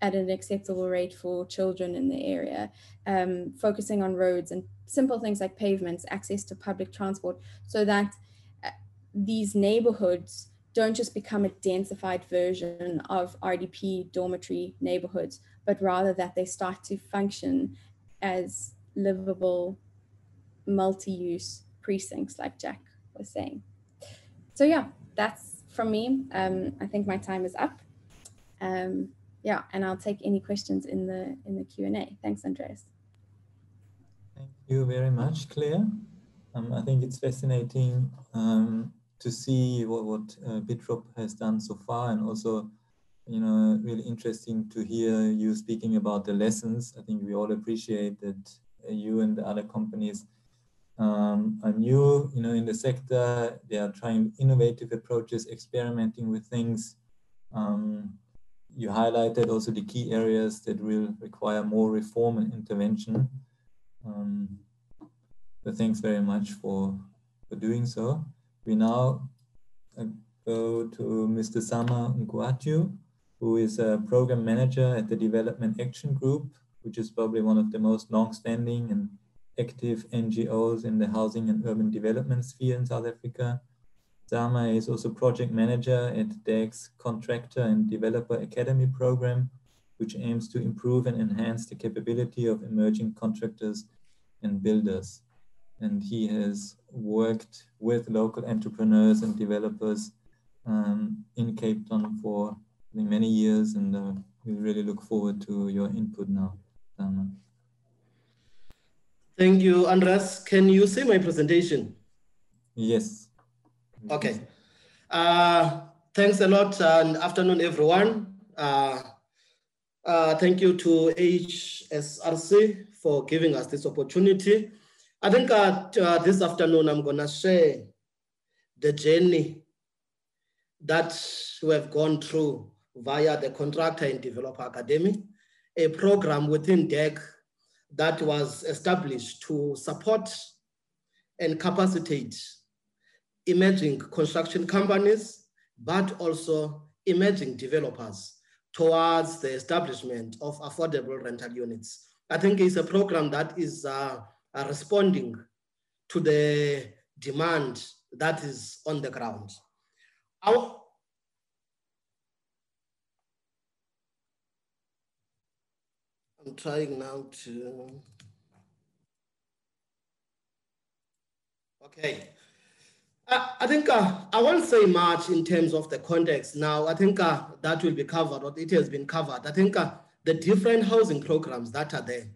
at an acceptable rate for children in the area? Um, focusing on roads and simple things like pavements, access to public transport, so that uh, these neighborhoods don't just become a densified version of RDP dormitory neighborhoods, but rather that they start to function as livable multi-use precincts like Jack was saying. So yeah, that's from me. Um, I think my time is up. Um, yeah, and I'll take any questions in the in the Q&A. Thanks, Andreas. Thank you very much, Claire. Um, I think it's fascinating um, to see what, what uh, Bitprop has done so far and also, you know, really interesting to hear you speaking about the lessons. I think we all appreciate that uh, you and the other companies um, are new, you know, in the sector. They are trying innovative approaches, experimenting with things. Um, you highlighted also the key areas that will require more reform and intervention. Um, so thanks very much for, for doing so. We now uh, go to Mr. Zama Mgwatyu, who is a program manager at the Development Action Group, which is probably one of the most long-standing and active NGOs in the housing and urban development sphere in South Africa. Zama is also project manager at DAG's Contractor and Developer Academy program, which aims to improve and enhance the capability of emerging contractors and builders and he has worked with local entrepreneurs and developers um, in Cape Town for many years, and uh, we really look forward to your input now. Um, Thank you, Andreas. Can you see my presentation? Yes. Okay. Uh, thanks a lot and afternoon, everyone. Uh, uh, thank you to HSRC for giving us this opportunity. I think uh, uh, this afternoon I'm going to share the journey that we have gone through via the Contractor and Developer Academy, a program within DAG that was established to support and capacitate emerging construction companies, but also emerging developers towards the establishment of affordable rental units. I think it's a program that is uh, are responding to the demand that is on the ground. Our, I'm trying now to. Okay. I think uh, I won't say much in terms of the context now. I think uh, that will be covered, or it has been covered. I think uh, the different housing programs that are there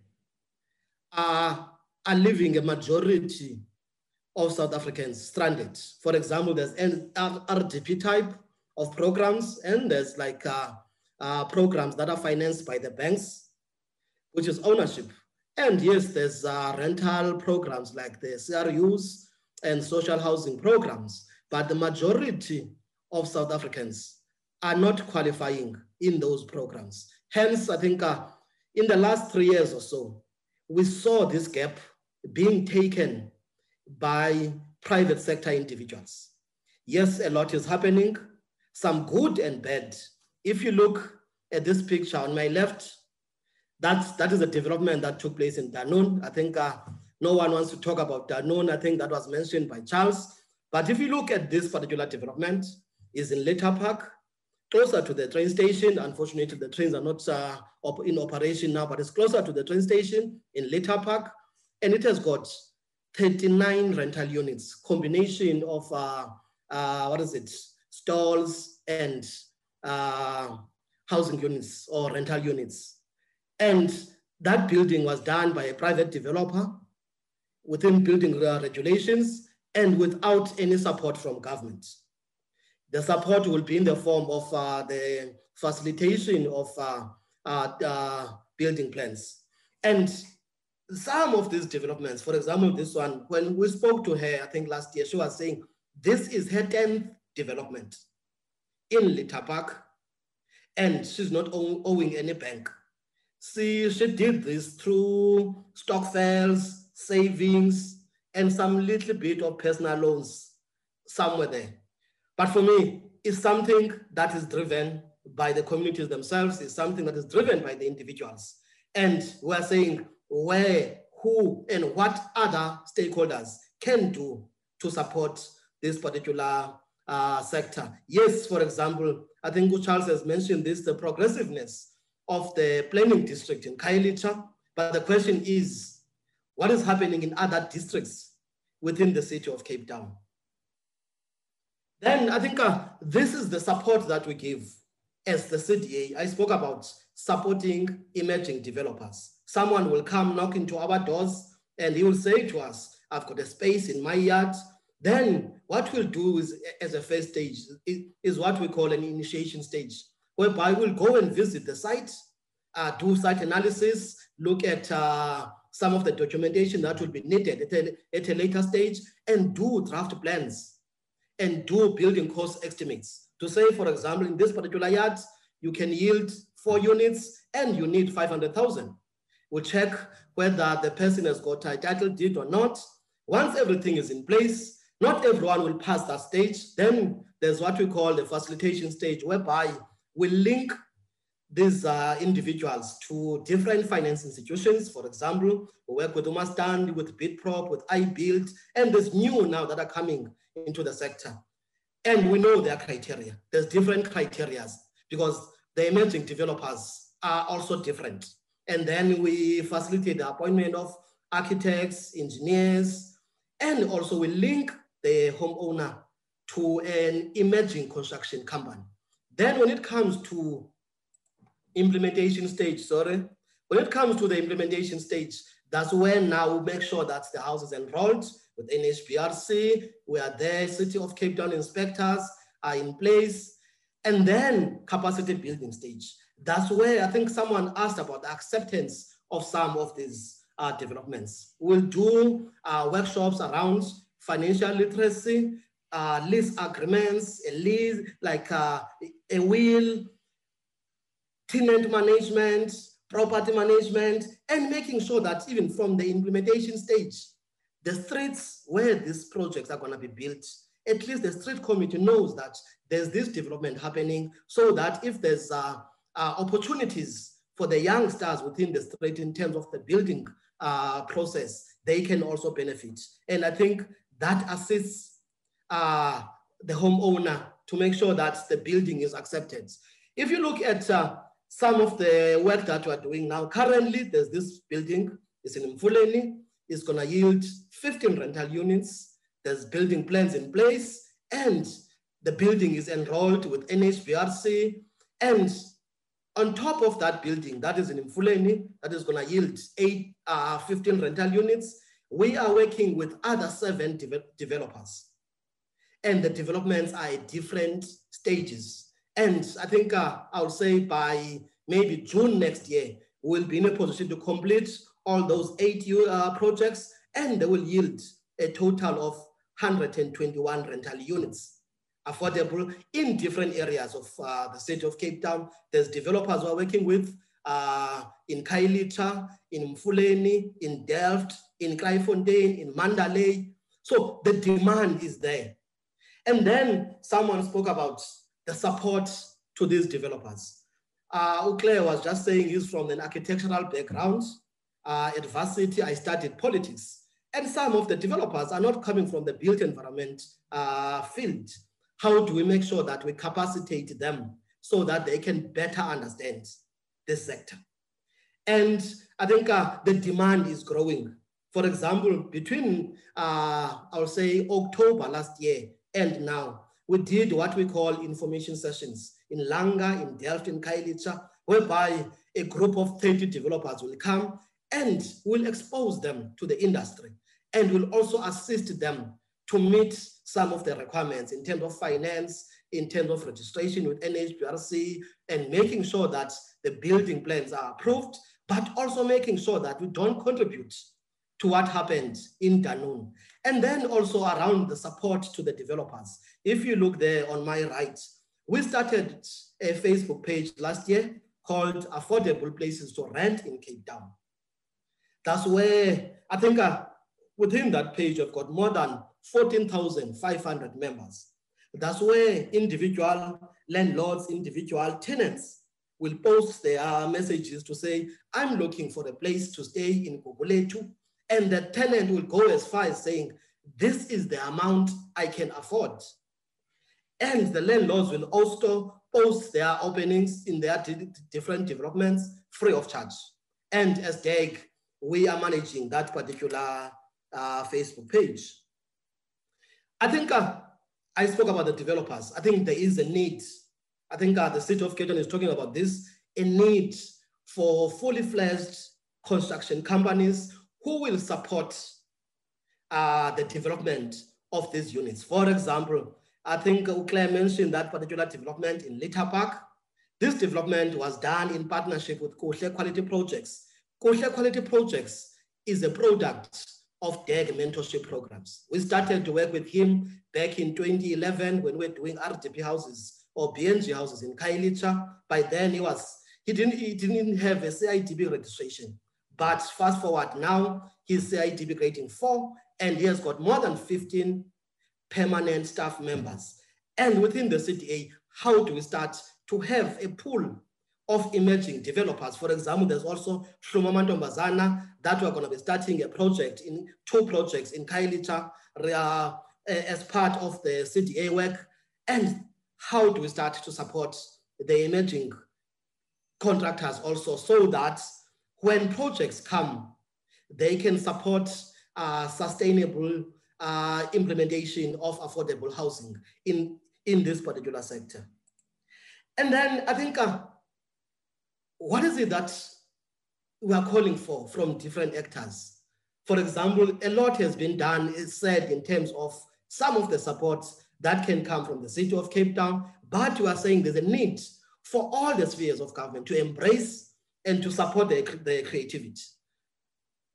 are, are leaving a majority of South Africans stranded. For example, there's an RDP type of programs, and there's like uh, uh, programs that are financed by the banks, which is ownership. And yes, there's rental programs like the CRUs, and social housing programs, but the majority of South Africans are not qualifying in those programs. Hence, I think uh, in the last three years or so, we saw this gap being taken by private sector individuals. Yes, a lot is happening, some good and bad. If you look at this picture on my left, that's, that is a development that took place in Dunoon. I think uh, no one wants to talk about Dunoon. I think that was mentioned by Charles. But if you look at this particular development, is in Little Park, closer to the train station. Unfortunately, the trains are not uh, op in operation now, but it's closer to the train station in Little Park. And it has got 39 rental units, combination of, uh, uh, what is it, stalls and uh, housing units or rental units. And that building was done by a private developer within building regulations and without any support from government. The support will be in the form of uh, the facilitation of uh, uh, uh, building plans. And some of these developments, for example, this one, when we spoke to her, I think last year, she was saying this is her 10th development in Little Park, and she's not owing any bank. See, she did this through stokvels, savings, and some little bit of personal loans somewhere there. But for me, it's something that is driven by the communities themselves, it's something that is driven by the individuals. And we're saying where, who, and what other stakeholders can do to support this particular uh, sector. Yes, for example, I think Charles has mentioned this, the progressiveness of the planning district in Khayelitsha. But the question is, what is happening in other districts within the city of Cape Town. Then I think uh, this is the support that we give as the CDA. I spoke about supporting emerging developers. Someone will come knock into our doors and he will say to us, I've got a space in my yard. Then what we'll do is, as a first stage is what we call an initiation stage, whereby we'll go and visit the site, uh, do site analysis, look at uh, some of the documentation that will be needed at a, at a later stage and do draft plans and do building cost estimates. To say, for example, in this particular yard, you can yield four units and you need 500,000. We'll check whether the person has got a title deed or not. Once everything is in place, not everyone will pass that stage. Then there's what we call the facilitation stage, whereby we link these uh, individuals to different finance institutions. For example, we work with Umastand, with Bitprop, with iBuild, and there's new now that are coming into the sector. And we know their criteria. There's different criteria because the emerging developers are also different. And then we facilitate the appointment of architects, engineers, and also we link the homeowner to an emerging construction company. Then when it comes to implementation stage, sorry. When it comes to the implementation stage, that's when now we make sure that the house is enrolled with NHBRC. We are there, City of Cape Town inspectors are in place. And then capacity building stage. That's where I think someone asked about the acceptance of some of these uh, developments. We'll do uh, workshops around financial literacy, uh, lease agreements, a lease, like uh, a will, tenant management, property management, and making sure that even from the implementation stage, the streets where these projects are going to be built, at least the street committee knows that there's this development happening so that if there's uh, uh, opportunities for the youngsters within the street in terms of the building uh, process, they can also benefit. And I think that assists uh, the homeowner to make sure that the building is accepted. If you look at uh, some of the work that we're doing now, currently there's this building, it's in Mfuleni, it's gonna yield 15 rental units. There's building plans in place and the building is enrolled with NHBRC. And on top of that building, that is in Mfuleni, that is gonna yield eight, uh, 15 rental units, we are working with other seven de developers. And the developments are at different stages. And I think uh, I would say by maybe June next year, we'll be in a position to complete all those eight uh, projects and they will yield a total of 121 rental units affordable in different areas of uh, the city of Cape Town. There's developers we're working with uh, in Khayelitsha, in Mfuleni, in Delft, in Kraaifontein, in Mandalay. So the demand is there. And then someone spoke about the support to these developers. Uh, was just saying he's from an architectural background. Uh, at varsity, I studied politics. And some of the developers are not coming from the built environment uh, field. How do we make sure that we capacitate them so that they can better understand this sector? And I think uh, the demand is growing. For example, between, uh, I'll say October last year and now, we did what we call information sessions in Langa, in Delft, in Khayelitsha, whereby a group of 30 developers will come and will expose them to the industry and will also assist them to meet some of the requirements in terms of finance, in terms of registration with NHBRC, and making sure that the building plans are approved, but also making sure that we don't contribute to what happened in Dunoon. And then also around the support to the developers. If you look there on my right, we started a Facebook page last year called Affordable Places to Rent in Cape Town. That's where I think uh, within that page, I've got more than 14,500 members. That's where individual landlords, individual tenants will post their messages to say, I'm looking for a place to stay in Gugulethu. And the tenant will go as far as saying, this is the amount I can afford. And the landlords will also post their openings in their different developments free of charge. And as DAG, we are managing that particular uh, Facebook page. I think uh, I spoke about the developers. I think there is a need. I think uh, the city of Cape is talking about this, a need for fully fledged construction companies who will support uh, the development of these units. For example, I think Claire mentioned that particular development in Ilitha Park. This development was done in partnership with Kuhle Quality Projects. Kuhle Quality Projects is a product of DAG mentorship programs. We started to work with him back in 2011 when we were doing RDP houses or BNG houses in Khayelitsha. By then he was, he didn't, he didn't have a CIDB registration. But fast forward now, he's CIDB grading four and he has got more than 15 permanent staff members. And within the CTA, how do we start to have a pool of emerging developers. For example, there's also Shuma Mantombazana that we're going to be starting a project in two projects in Khayelitsha uh, as part of the CDA work. And how do we start to support the emerging contractors also so that when projects come, they can support uh, sustainable uh, implementation of affordable housing in, in this particular sector. And then I think uh, what is it that we are calling for from different actors? For example, a lot has been done, is said in terms of some of the supports that can come from the city of Cape Town, but we are saying there's a need for all the spheres of government to embrace and to support the, the creativity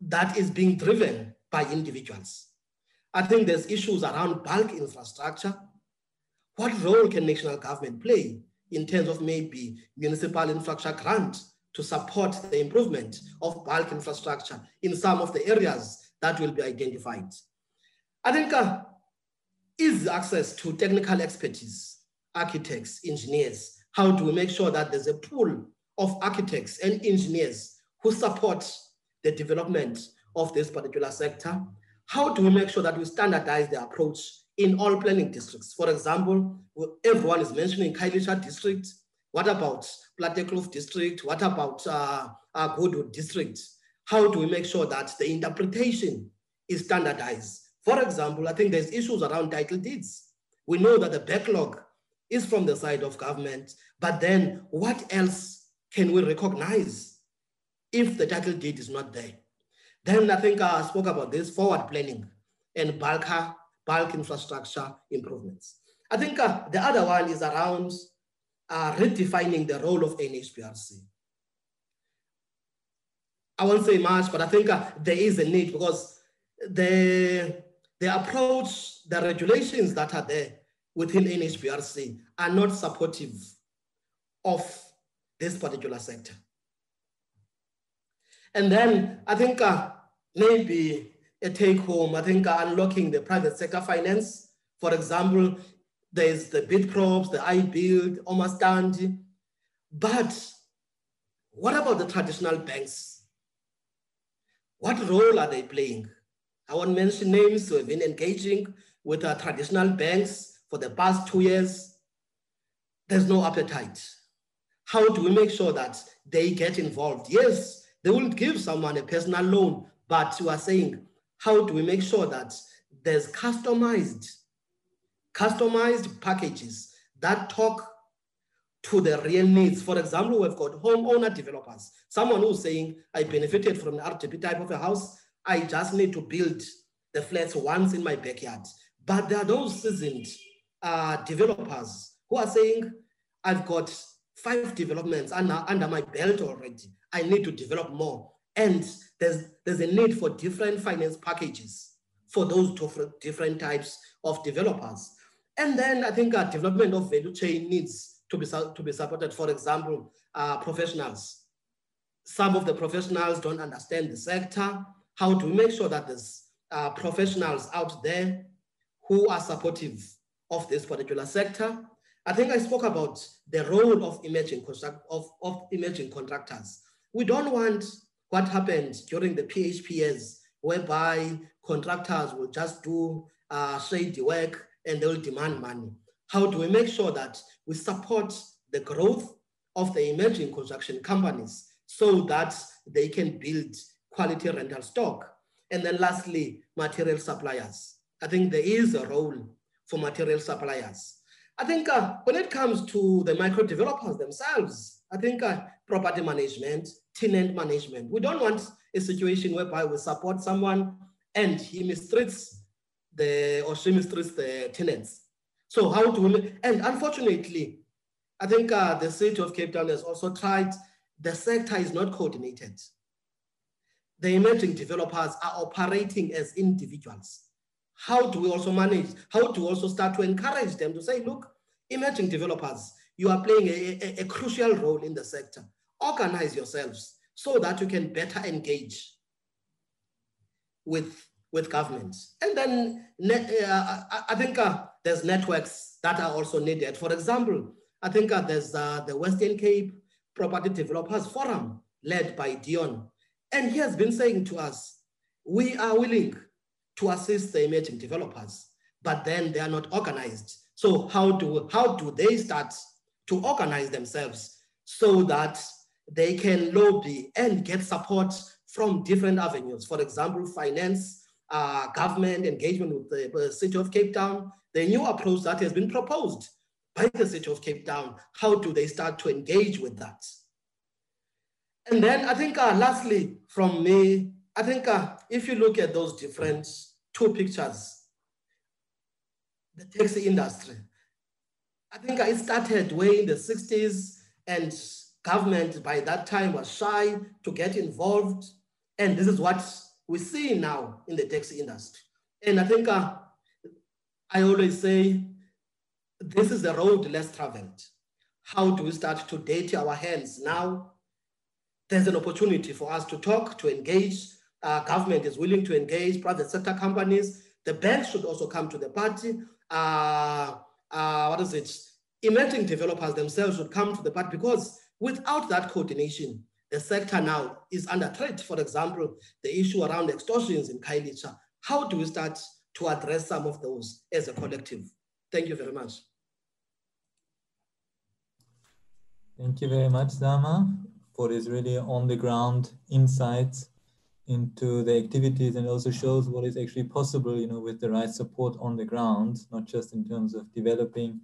that is being driven by individuals. I think there's issues around bulk infrastructure. What role can national government play in terms of maybe municipal infrastructure grant to support the improvement of bulk infrastructure in some of the areas that will be identified. I think uh, is access to technical expertise, architects, engineers. How do we make sure that there's a pool of architects and engineers who support the development of this particular sector? How do we make sure that we standardize the approach in all planning districts. For example, everyone is mentioning Khayelitsha district, What about Plattekloof district? What about uh, uh, district? How do we make sure that the interpretation is standardized? For example, I think there's issues around title deeds. We know that the backlog is from the side of government, but then what else can we recognize if the title deed is not there? Then I think I spoke about this forward planning and bulk, bulk infrastructure improvements. I think uh, the other one is around uh, redefining the role of NHBRC. I won't say much, but I think uh, there is a need because the, the approach, the regulations that are there within NHBRC are not supportive of this particular sector. And then I think uh, maybe a take home, I think uh, unlocking the private sector finance. For example, there's the Bitprop, the iBuild, Umastandi. But what about the traditional banks? What role are they playing? I won't mention names, we've been engaging with our traditional banks for the past two years. There's no appetite. How do we make sure that they get involved? Yes, they will give someone a personal loan, but you are saying, how do we make sure that there's customized, customized packages that talk to the real needs. For example, we've got homeowner developers, someone who's saying, I benefited from the RDP type of a house. I just need to build the flats once in my backyard. But there are those seasoned uh, developers who are saying, I've got five developments under, under my belt already. I need to develop more. And there's, there's a need for different finance packages for those different, types of developers. And then I think our development of value chain needs to be, to be supported. For example, uh, professionals. Some of the professionals don't understand the sector. How do we make sure that there's uh, professionals out there who are supportive of this particular sector? I think I spoke about the role of emerging, of, of emerging contractors. We don't want what happened during the PHPS, whereby contractors will just do uh, shady work and they will demand money. How do we make sure that we support the growth of the emerging construction companies so that they can build quality rental stock? And then lastly, material suppliers. I think there is a role for material suppliers. I think uh, when it comes to the micro developers themselves, I think uh, property management, tenant management. We don't want a situation whereby we support someone and he mistreats the or she mistreats the tenants. So how do we, and unfortunately, I think uh, the city of Cape Town has also tried, the sector is not coordinated. The emerging developers are operating as individuals. How do we also manage, how to also start to encourage them to say, look, emerging developers, you are playing a, a, a crucial role in the sector. Organize yourselves so that you can better engage with, with governments. And then uh, I think uh, there's networks that are also needed. For example, I think uh, there's uh, the Western Cape Property Developers Forum led by Dion. And he has been saying to us, we are willing to assist the emerging developers, but then they are not organized. So how do, how do they start to organize themselves so that they can lobby and get support from different avenues. For example, finance, uh, government engagement with the, the city of Cape Town, the new approach that has been proposed by the city of Cape Town, how do they start to engage with that? And then I think uh, lastly from me, I think uh, if you look at those different two pictures, the taxi industry, I think it started way in the 60s and government by that time was shy to get involved. And this is what we see now in the taxi industry. And I think uh, I always say, this is the road less traveled. How do we start to date our hands now? There's an opportunity for us to talk, to engage. Uh, government is willing to engage, private sector companies. The banks should also come to the party. Uh, uh, what is it? Emerging developers themselves should come to the party because without that coordination, the sector now is under threat. For example, the issue around extortions in Khayelitsha. How do we start to address some of those as a collective? Thank you very much. Thank you very much, Zama, for this really on the ground insights into the activities and also shows what is actually possible, you know, with the right support on the ground, not just in terms of developing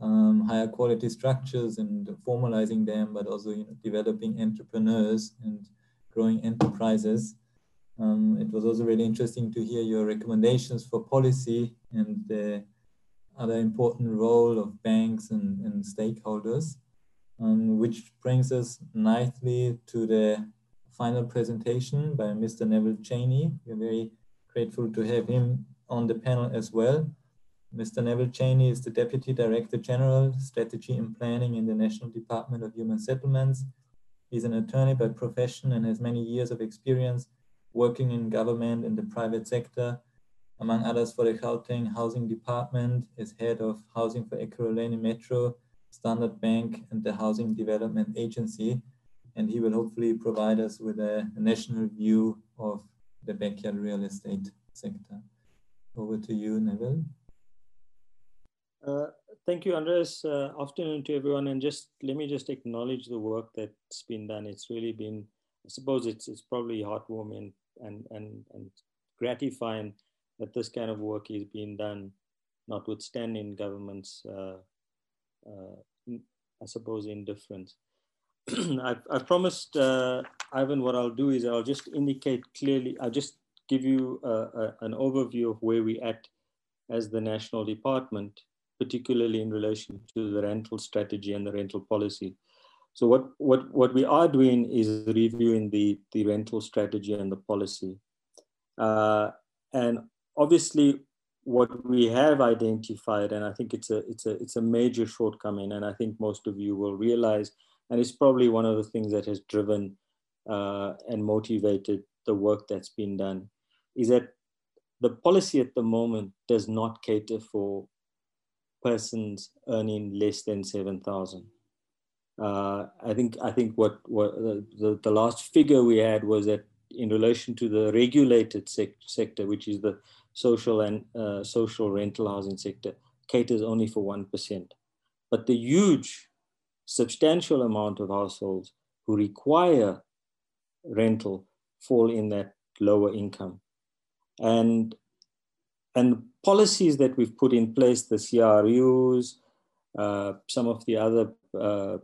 um, higher quality structures and formalizing them, but also you know, developing entrepreneurs and growing enterprises. Um, it was also really interesting to hear your recommendations for policy and the other important role of banks and, and stakeholders, um, which brings us nicely to the final presentation by Mr. Neville Chainee. We're very grateful to have him on the panel as well. Mr. Neville Chainee is the Deputy Director General, Strategy and Planning in the National Department of Human Settlements. He's an attorney by profession and has many years of experience working in government and the private sector, among others for the Gauteng Housing Department as head of Housing for Ekurhuleni Metro, Standard Bank, and the Housing Development Agency. And he will hopefully provide us with a, national view of the backyard real estate sector. Over to you, Neville. Uh, thank you, Andreas. Uh, afternoon to everyone. And just let me just acknowledge the work that's been done. It's really been, I suppose it's, it's probably heartwarming and, and, and gratifying that this kind of work is being done, notwithstanding government's, uh, uh, I suppose, indifference. I've, I've, promised uh, Ivan what I'll do is I'll just indicate clearly, I'll just give you a, a, an overview of where we at as the national department particularly in relation to the rental strategy and the rental policy. So what, what, what we are doing is reviewing the, the rental strategy and the policy. Uh, and obviously what we have identified, and I think it's a, it's, a, it's a major shortcoming, and I think most of you will realize, and it's probably one of the things that has driven uh, and motivated the work that's been done, is that the policy at the moment does not cater for persons earning less than 7,000. Uh, I think I think what what the, the last figure we had was that in relation to the regulated sec sector, which is the social and uh, social rental housing sector, caters only for one percent. But the huge, substantial amount of households who require rental fall in that lower income, and and policies that we've put in place, the CRUs, uh, some of the other uh,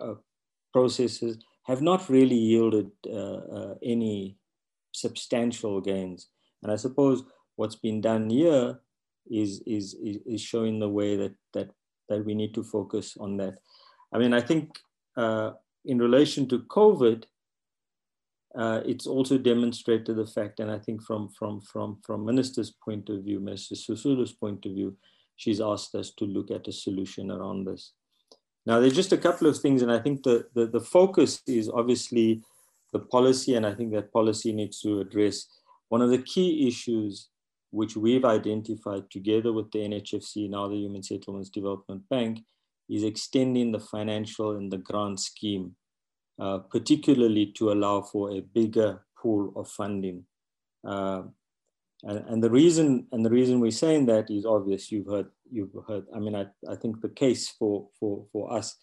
uh, processes, have not really yielded uh, uh, any substantial gains. And I suppose what's been done here is, is, is showing the way that, that, that we need to focus on that. I mean, I think uh, in relation to COVID, uh, it's also demonstrated the fact, and I think from from from from Minister's point of view, Minister Sisulu's point of view, she's asked us to look at a solution around this. Now, there's just a couple of things, and I think the, the, the focus is obviously the policy, and I think that policy needs to address one of the key issues which we've identified together with the NHFC, now the Human Settlements Development Bank, is extending the financial and the grant scheme uh, particularly to allow for a bigger pool of funding. Uh, and, and, the reason and the reason we're saying that is obvious. You've heard you've heard. I mean, I, I think the case for for for us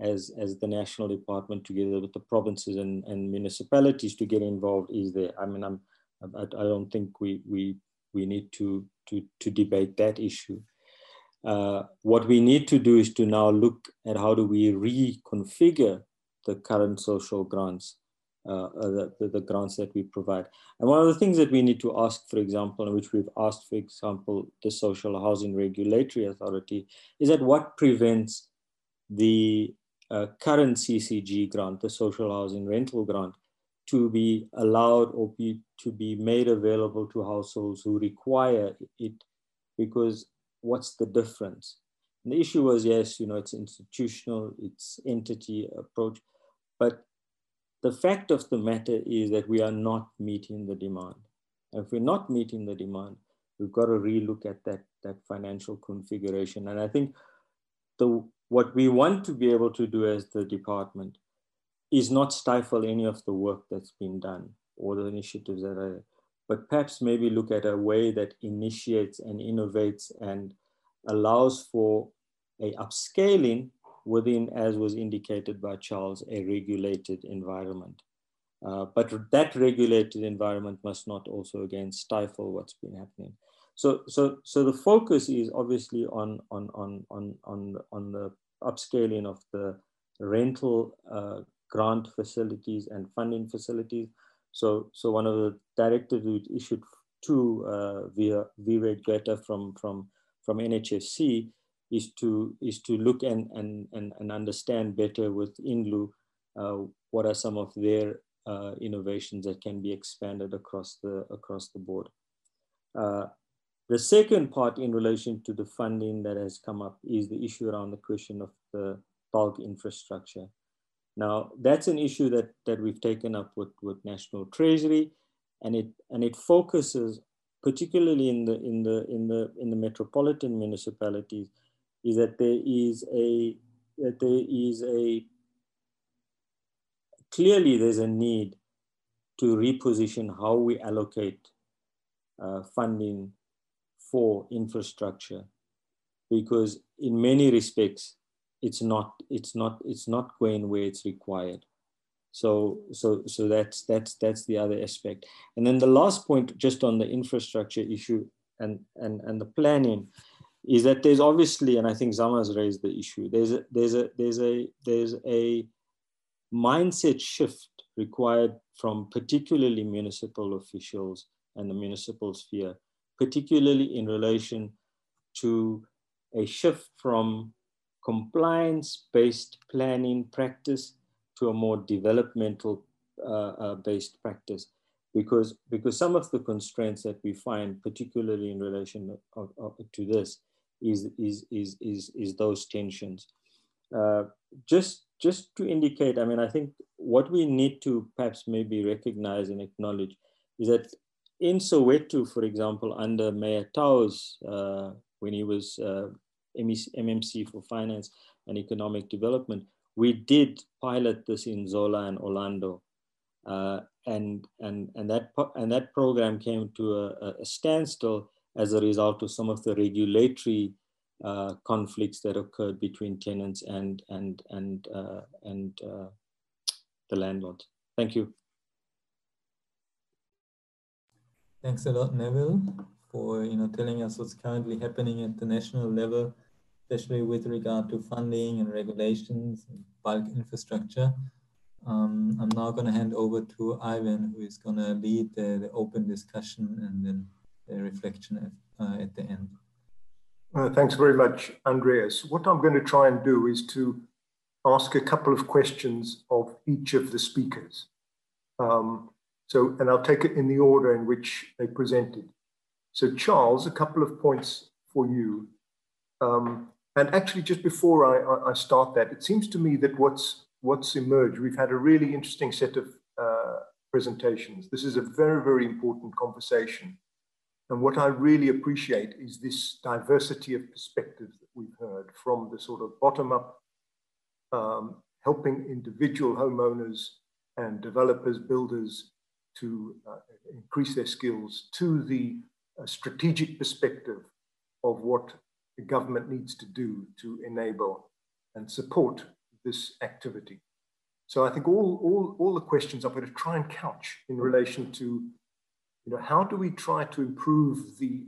as as the national department together with the provinces and, and municipalities to get involved is there. I mean, I'm I, I don't think we we we need to to to debate that issue. Uh, what we need to do is to now look at how do we reconfigure the current social grants, uh, uh, the, the, grants that we provide. And one of the things that we need to ask, for example, and which we've asked, for example, the Social Housing Regulatory Authority, is that what prevents the uh, current CCG grant, the Social Housing Rental Grant, to be allowed or be, to be made available to households who require it because what's the difference? And the issue was, yes, you know, it's institutional, it's entity approach, but the fact of the matter is that we are not meeting the demand. And if we're not meeting the demand, we've got to relook at that, that financial configuration. And I think the, what we want to be able to do as the department is not stifle any of the work that's been done or the initiatives that are, but perhaps maybe look at a way that initiates and innovates and allows for a upscaling within, as was indicated by Charles, a regulated environment. Uh, but that regulated environment must not also again stifle what's been happening. So, so, so the focus is obviously on, on, on, on, on, on the upscaling of the rental uh, grant facilities and funding facilities. So, so one of the directives we issued to uh, via Vivek Greta from, from, from NHSC is to, is to look and, and, and, and understand better with INDLU uh, what are some of their uh, innovations that can be expanded across the, across the board. Uh, the second part in relation to the funding that has come up is the issue around the question of the bulk infrastructure. Now, that's an issue that, that we've taken up with, with National Treasury, and it, and it focuses particularly in the, in, the, in, the, in the metropolitan municipalities, is that there is a, that there is a, clearly there's a need to reposition how we allocate uh, funding for infrastructure because in many respects it's not it's not it's not going where it's required. So so so that's that's that's the other aspect. And then the last point just on the infrastructure issue and and and the planning is that there's obviously and i think zama has raised the issue there's a there's a there's a there's a mindset shift required from particularly municipal officials and the municipal sphere particularly in relation to a shift from compliance-based planning practice to a more developmental uh, uh, based practice. Because because some of the constraints that we find particularly in relation of, of, to this is is is is, is those tensions. Uh, just just to indicate i mean i think what we need to perhaps maybe recognize and acknowledge is that in Soweto, for example, under Mayor Tau's, uh, when he was uh, MMC for Finance and Economic Development, we did pilot this in Zola and Orlando. Uh, and, and, and, that, and that program came to a, a, standstill as a result of some of the regulatory uh, conflicts that occurred between tenants and, and, and, uh, and uh, the landlords. Thank you. Thanks a lot, Neville, for you know telling us what's currently happening at the national level, especially with regard to funding and regulations and bulk infrastructure. Um, I'm now going to hand over to Ivan, who is going to lead the, the, open discussion and then the reflection at, uh, at the end. Uh, thanks very much, Andreas. What I'm going to try and do is to ask a couple of questions of each of the speakers. Um, so, and I'll take it in the order in which they presented. So Charles, a couple of points for you. Um, and actually, just before I, I, start that, it seems to me that what's, what's emerged, we've had a really interesting set of uh, presentations. This is a very, very important conversation. And what I really appreciate is this diversity of perspectives that we've heard from the sort of bottom up, um, helping individual homeowners and developers, builders to uh, increase their skills to the uh, strategic perspective of what the government needs to do to enable and support this activity. So I think all, all, all the questions I'm going to try and couch in relation to, you know, how do we try to improve the,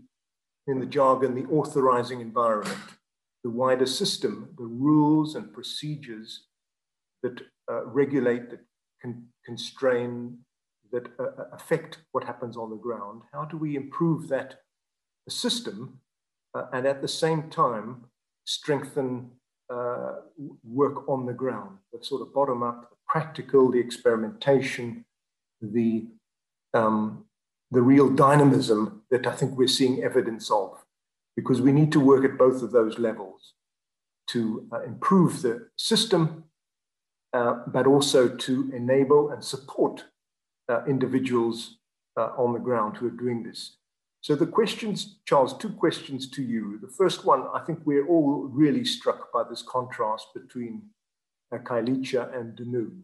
in the jargon, the authorizing environment, the wider system, the rules and procedures that uh, regulate, that can constrain, that uh, uh, affect what happens on the ground? How do we improve that system uh, and at the same time strengthen uh, work on the ground, the sort of bottom up, the practical, the experimentation, the, um, the real dynamism that I think we're seeing evidence of? Because we need to work at both of those levels to uh, improve the system, uh, but also to enable and support uh, individuals uh, on the ground who are doing this. So the questions, Charles, two questions to you. The first one, I think we're all really struck by this contrast between uh, Khayelitsha and Dunoon.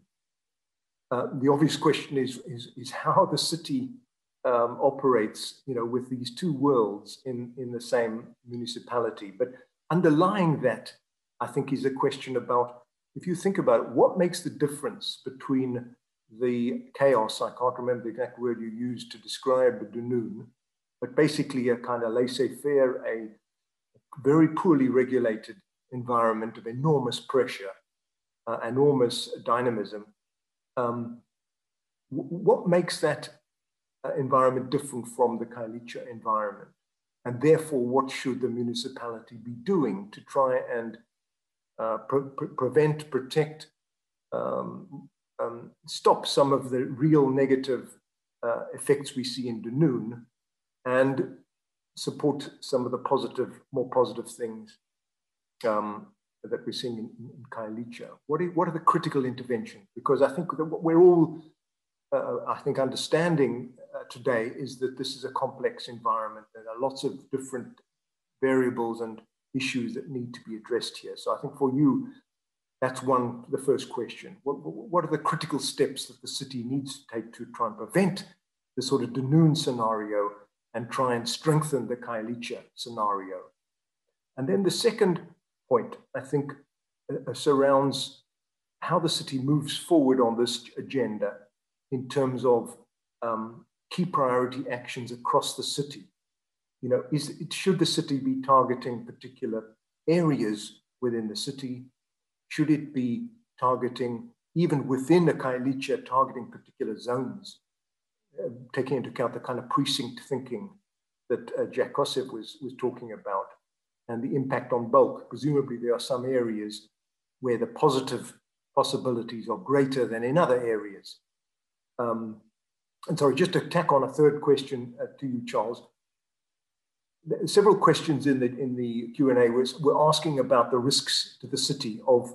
Uh, the obvious question is, is, is how the city um, operates, you know, with these two worlds in, in the same municipality. But underlying that, I think is a question about, if you think about it, what makes the difference between the chaos, I can't remember the exact word you used to describe Dunoon, but basically a kind of laissez-faire, a very poorly regulated environment of enormous pressure, uh, enormous dynamism. Um, what makes that uh, environment different from the Khayelitsha environment? And therefore, what should the municipality be doing to try and uh, pre pre prevent, protect, um, um, stop some of the real negative uh, effects we see in Dunoon and support some of the positive, more positive things um, that we're seeing in, in Khayelitsha. What are, the critical interventions? Because I think that what we're all, uh, I think, understanding uh, today is that this is a complex environment. There are lots of different variables and issues that need to be addressed here. So I think for you, that's one, the first question. What, what are the critical steps that the city needs to take to try and prevent the sort of Dunoon scenario and try and strengthen the Khayelitsha scenario? And then the second point, I think, uh, uh, surrounds how the city moves forward on this agenda in terms of um, key priority actions across the city. You know, is, should the city be targeting particular areas within the city? Should it be targeting, even within the Khayelitsha, targeting particular zones, taking into account the kind of precinct thinking that uh, Jack Koseff was, was talking about and the impact on bulk? Presumably there are some areas where the positive possibilities are greater than in other areas. Um, and sorry, just to tack on a third question uh, to you, Charles. Several questions in the in the Q and A was were asking about the risks to the city of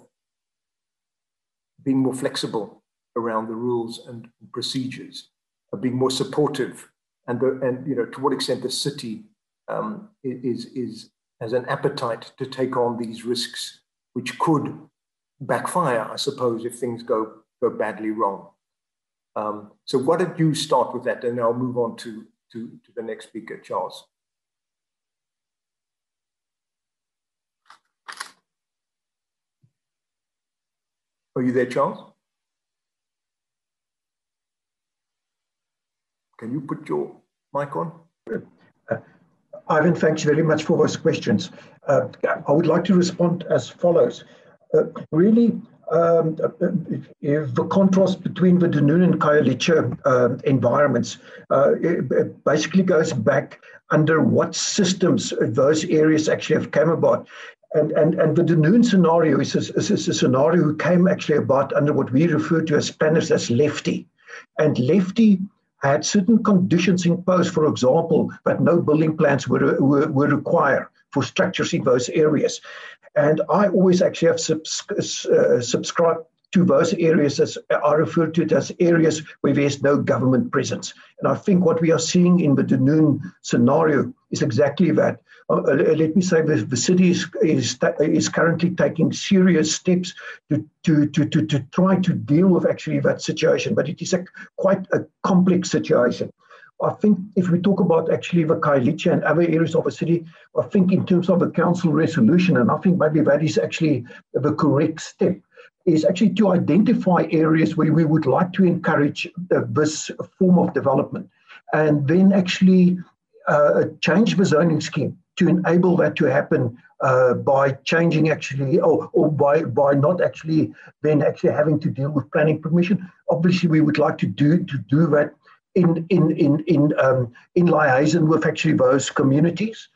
being more flexible around the rules and procedures, being more supportive, and the, and you know to what extent the city um, is is has an appetite to take on these risks, which could backfire, I suppose, if things go go badly wrong. Um, so why don't you start with that and I'll move on to, to, to the next speaker, Charles. Are you there, Charles? Can you put your mic on? Uh, Ivan, thanks very much for those questions. Uh, I would like to respond as follows. Uh, really, um, the contrast between the Dunoon and Khayelitsha uh, environments uh, basically goes back under what systems those areas actually have come about. And, and, and the Dunoon scenario is a, is a scenario who came actually about under what we refer to as Spanish as LEFTEA. And LEFTEA had certain conditions imposed, for example, that no building plans were, were, were required for structures in those areas. And I always actually have subs- uh, subscribed to those areas as are referred to it as areas where there's no government presence. And I think what we are seeing in the Dunoon scenario is exactly that. Uh, let me say the, the city is, is, is currently taking serious steps to, to, to, to, to try to deal with actually that situation, but it is a, quite a complex situation. I think if we talk about actually the Khayelitsha and other areas of the city, I think in terms of the council resolution, and I think maybe that is actually the correct step, is actually to identify areas where we would like to encourage uh, this form of development and then actually uh, change the zoning scheme to enable that to happen uh, by changing actually or, or by by not actually then actually having to deal with planning permission obviously we would like to do to do that in in in in um, in liaison with actually those communities.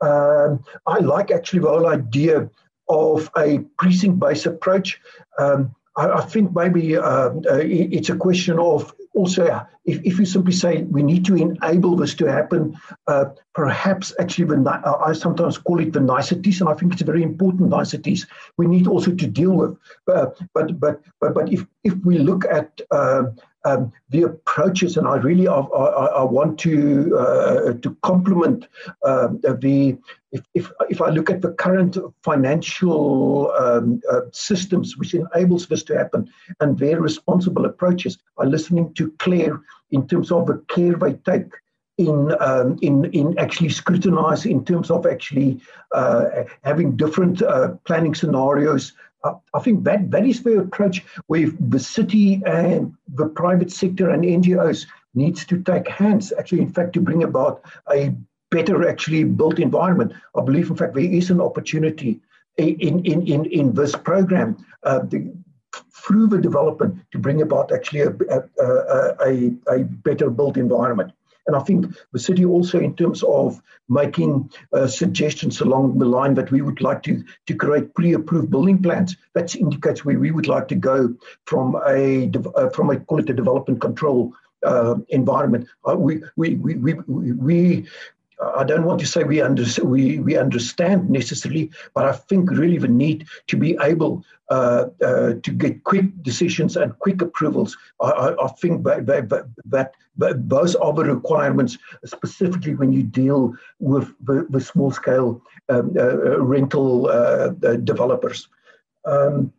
Um, I like actually the whole idea of a precinct-based approach. Um, I, I, think maybe um, uh, it's a question of also if, if you simply say we need to enable this to happen, uh, perhaps actually the, I sometimes call it the niceties, and I think it's very important niceties we need also to deal with. Uh, but but but but if if we look at uh, um, the approaches, and I really I, I, I want to uh, to complement um, the if, if if I look at the current financial um, uh, systems which enables this to happen and their responsible approaches by listening to Claire in terms of the care they take in um, in in actually scrutinize in terms of actually uh, having different uh, planning scenarios. Uh, I think that that is the approach where the city and the private sector and NGOs needs to take hands. Actually, in fact, to bring about a better actually built environment. I believe, in fact, there is an opportunity in in in in this program. Uh, the, through the development to bring about actually a, a, a, a better built environment. And I think the city also, in terms of making uh, suggestions along the line that we would like to, to create pre-approved building plans, that indicates where we would like to go from a uh, from a call it a development control uh, environment. Uh, we, we, we, we, we I don't want to say we, under, we, we understand necessarily, but I think really the need to be able uh, uh, to get quick decisions and quick approvals. I, I, I think that, that, that, that, those are the requirements, specifically when you deal with the, the small scale um, uh, rental uh, uh, developers. Um,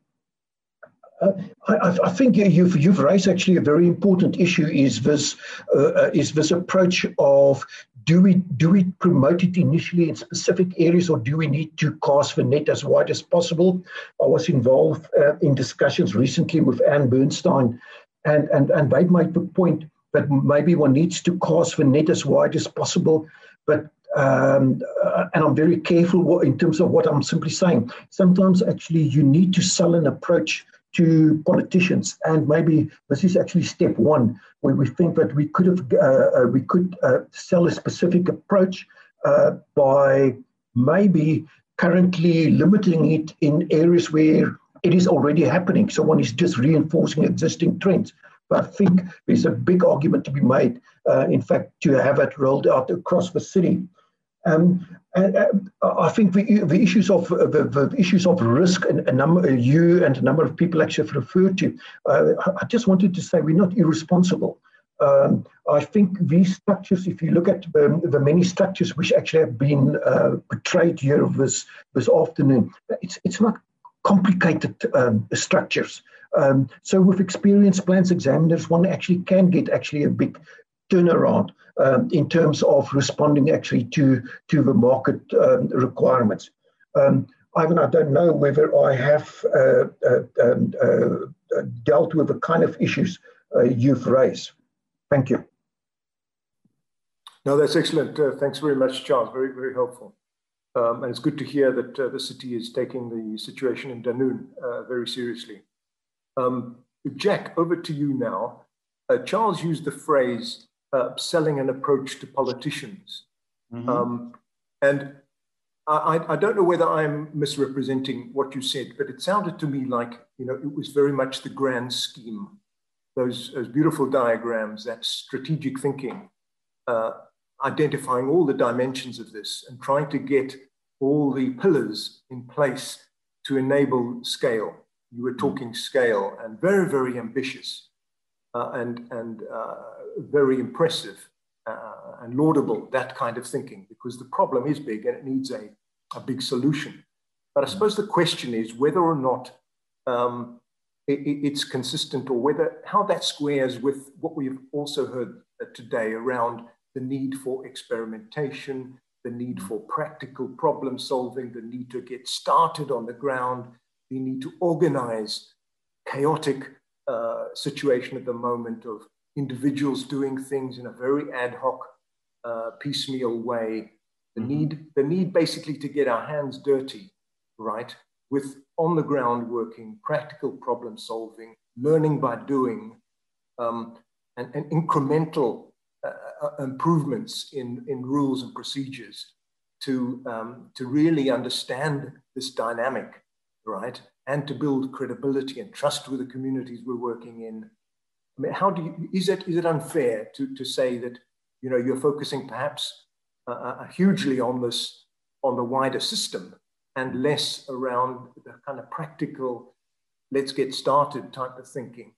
uh, I, I, think you've, you've raised actually a very important issue is this uh, is this approach of do we do we promote it initially in specific areas or do we need to cast the net as wide as possible? I was involved uh, in discussions recently with Ann Bernstein, and, and, and they made the point that maybe one needs to cast the net as wide as possible, but um, uh, and I'm very careful in terms of what I'm simply saying. Sometimes actually you need to sell an approach to politicians, and maybe this is actually step one, where we think that we could have uh, uh, we could uh, sell a specific approach uh, by maybe currently limiting it in areas where it is already happening. So one is just reinforcing existing trends. But I think there's a big argument to be made, uh, in fact, to have it rolled out across the city. Um, and, uh, I think the, the issues of uh, the, the, issues of risk and a number uh, you and a number of people actually referred to. Uh, I just wanted to say we're not irresponsible. Um, I think these structures, if you look at um, the many structures which actually have been uh, portrayed here this this afternoon, it's it's not complicated um, structures. Um, so with experienced plans examiners, one actually can get actually a big turnaround um, in terms of responding actually to, to the market um, requirements. Um, Ivan, I don't know whether I have uh, uh, um, uh, dealt with the kind of issues uh, you've raised. Thank you. No, that's excellent. Uh, thanks very much, Charles. Very, very helpful. Um, and it's good to hear that uh, the city is taking the situation in Dunoon very seriously. Um, Jack, over to you now. Charles used the phrase uh, selling an approach to politicians. Mm-hmm. Um, and I, I, don't know whether I'm misrepresenting what you said, but it sounded to me like you know it was very much the grand scheme, those, those beautiful diagrams, that strategic thinking, uh, identifying all the dimensions of this and trying to get all the pillars in place to enable scale. You were talking scale and very, very ambitious and, and uh, very impressive uh, and laudable, that kind of thinking, because the problem is big and it needs a, a big solution. But I mm. suppose the question is whether or not um, it, it's consistent or whether how that squares with what we've also heard uh, today around the need for experimentation, the need mm. for practical problem solving, the need to get started on the ground, the need to organize chaotic uh, situation at the moment of individuals doing things in a very ad hoc, uh, piecemeal way. The mm-hmm. need, the need basically to get our hands dirty, right, with on the ground working, practical problem solving, learning by doing, um, and, and, incremental uh, uh, improvements in, in rules and procedures to, um, to really understand this dynamic, right, and to build credibility and trust with the communities we're working in I mean, how do you, is it, is it unfair to, to say that, you know, you're focusing perhaps uh, uh, hugely on this, on the wider system and less around the kind of practical, let's get started type of thinking?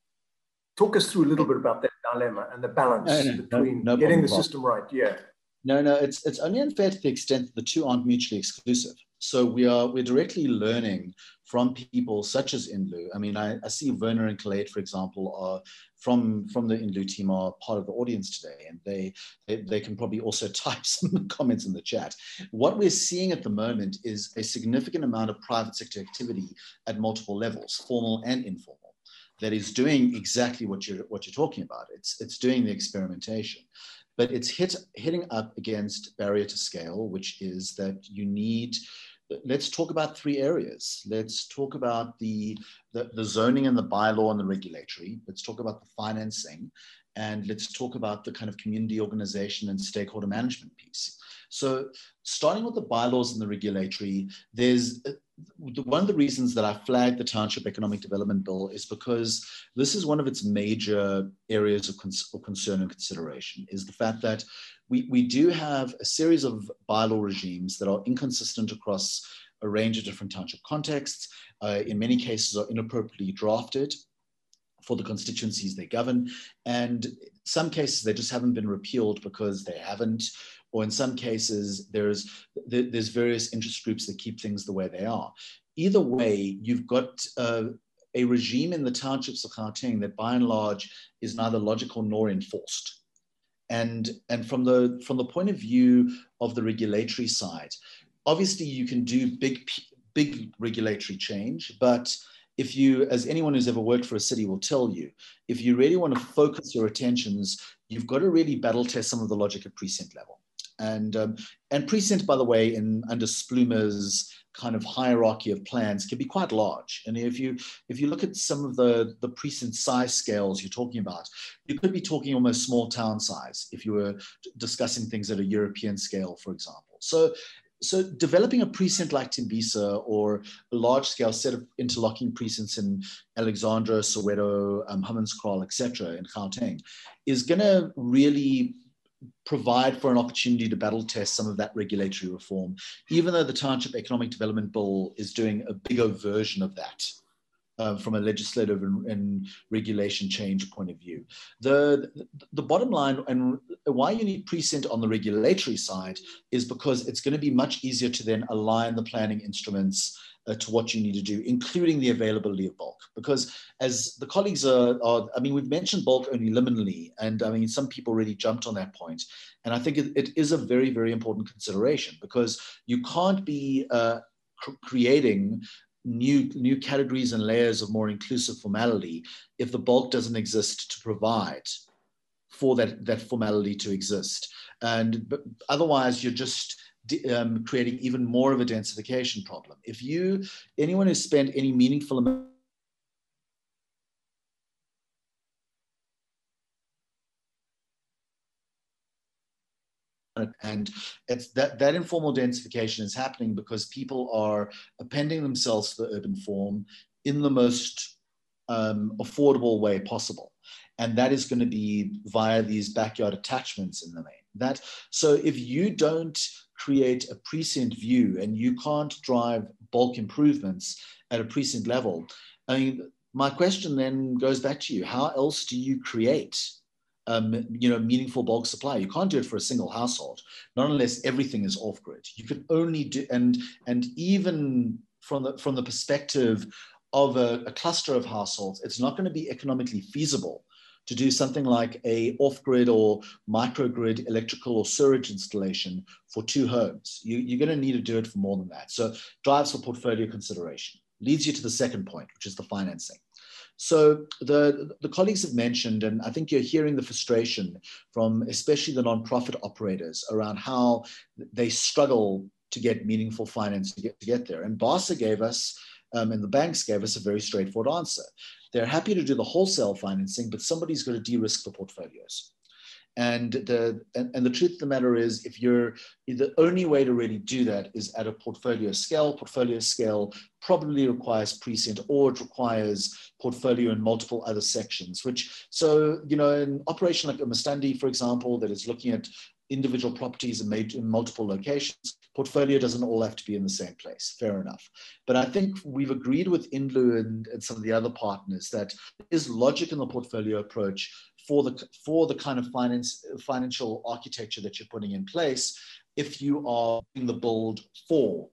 Talk us through a little bit about that dilemma and the balance no, no, between no, getting the system right. Yeah. No, no, it's, it's only unfair to the extent that the two aren't mutually exclusive. So we are we're directly learning from people such as Indlu. I mean, I, I see Werner and Colette, for example, are from from the Indlu team are part of the audience today, and they, they they can probably also type some comments in the chat. What we're seeing at the moment is a significant amount of private sector activity at multiple levels, formal and informal, that is doing exactly what you're what you're talking about. It's it's doing the experimentation, but it's hit hitting up against barrier to scale, which is that you need let's talk about three areas. Let's talk about the, the, the, zoning and the bylaw and the regulatory. Let's talk about the financing. And let's talk about the kind of community organization and stakeholder management piece. So starting with the bylaws and the regulatory, there's one of the reasons that I flagged the Township Economic Development Bill is because this is one of its major areas of, of concern and consideration is the fact that we, we do have a series of bylaw regimes that are inconsistent across a range of different township contexts. Uh, in many cases are inappropriately drafted for the constituencies they govern. And some cases they just haven't been repealed because they haven't, or in some cases there's, there's various interest groups that keep things the way they are. Either way, you've got uh, a regime in the townships of Gauteng that by and large is neither logical nor enforced and and from the from the point of view of the regulatory side obviously you can do big big regulatory change but if you as anyone who's ever worked for a city will tell you if you really want to focus your attentions you've got to really battle test some of the logic at precinct level and um, and precinct by the way in under SPLUMA's kind of hierarchy of plans can be quite large. And if you if you look at some of the the precinct size scales you're talking about, you could be talking almost small town size if you were discussing things at a European scale, for example. So so developing a precinct like Tembisa or a large scale set of interlocking precincts in Alexandra, Soweto, um, Hammanskraal, etc. in Gauteng is going to really provide for an opportunity to battle test some of that regulatory reform, even though the Township Economic Development Bill is doing a bigger version of that. Uh, from a legislative and, and, regulation change point of view. The, the bottom line and why you need precinct on the regulatory side is because it's going to be much easier to then align the planning instruments uh, to what you need to do, including the availability of bulk. Because as the colleagues are, are, I mean, we've mentioned bulk only liminally, and I mean, some people really jumped on that point. And I think it, it is a very, very important consideration because you can't be uh, creating new new categories and layers of more inclusive formality if the bulk doesn't exist to provide for that that formality to exist and but otherwise you're just um, creating even more of a densification problem. If you, anyone who's spent any meaningful amount and it's that that informal densification is happening because people are appending themselves to the urban form in the most um, affordable way possible and that is going to be via these backyard attachments in the main that so if you don't create a precinct view and you can't drive bulk improvements at a precinct level. I mean, my question then goes back to you. How else do you create um, you know, meaningful bulk supply. You can't do it for a single household, not unless everything is off grid. You can only do, and and even from the from the perspective of a, a cluster of households, it's not going to be economically feasible to do something like a off-grid or microgrid electrical or sewage installation for two homes. You, you're going to need to do it for more than that. So drives for portfolio consideration. Leads you to the second point, which is the financing. So the, the colleagues have mentioned, and I think you're hearing the frustration from especially the nonprofit operators around how they struggle to get meaningful finance to get, to get there. And BASA gave us, um, and the banks gave us a very straightforward answer. They're happy to do the wholesale financing, but somebody's got to de-risk the portfolios. And the and, and, the truth of the matter is, if you're the only way to really do that is at a portfolio scale. Portfolio scale probably requires precinct, or it requires portfolio in multiple other sections. Which so you know, an operation like Umastandi, for example, that is looking at individual properties made in multiple locations. Portfolio doesn't all have to be in the same place. Fair enough. But I think we've agreed with Indlu and, and some of the other partners that is logic in the portfolio approach for the for the kind of finance financial architecture that you're putting in place if you are in the build for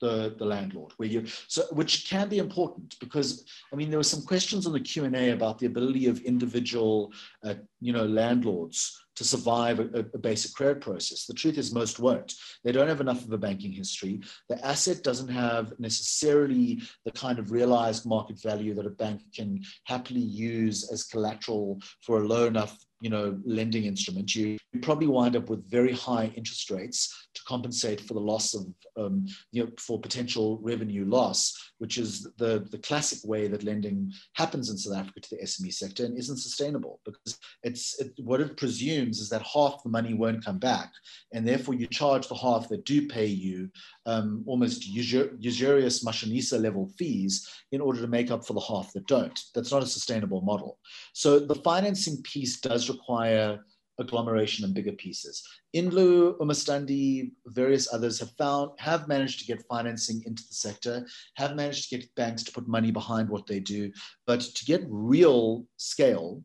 the, the landlord where you so which can be important because i mean there were some questions on the q&a about the ability of individual uh, you know landlords to survive a, a, basic credit process. The truth is most won't. They don't have enough of a banking history. The asset doesn't have necessarily the kind of realized market value that a bank can happily use as collateral for a low enough you know, lending instrument, you probably wind up with very high interest rates to compensate for the loss of, um, you know, for potential revenue loss, which is the, the classic way that lending happens in South Africa to the SME sector and isn't sustainable because it's it, what it presumes is that half the money won't come back. And therefore you charge the half that do pay you um, almost usurious mashonisa level fees in order to make up for the half that don't. That's not a sustainable model. So the financing piece does require agglomeration and bigger pieces. Indlu, Umastandi, various others have found have managed to get financing into the sector, have managed to get banks to put money behind what they do, but to get real scale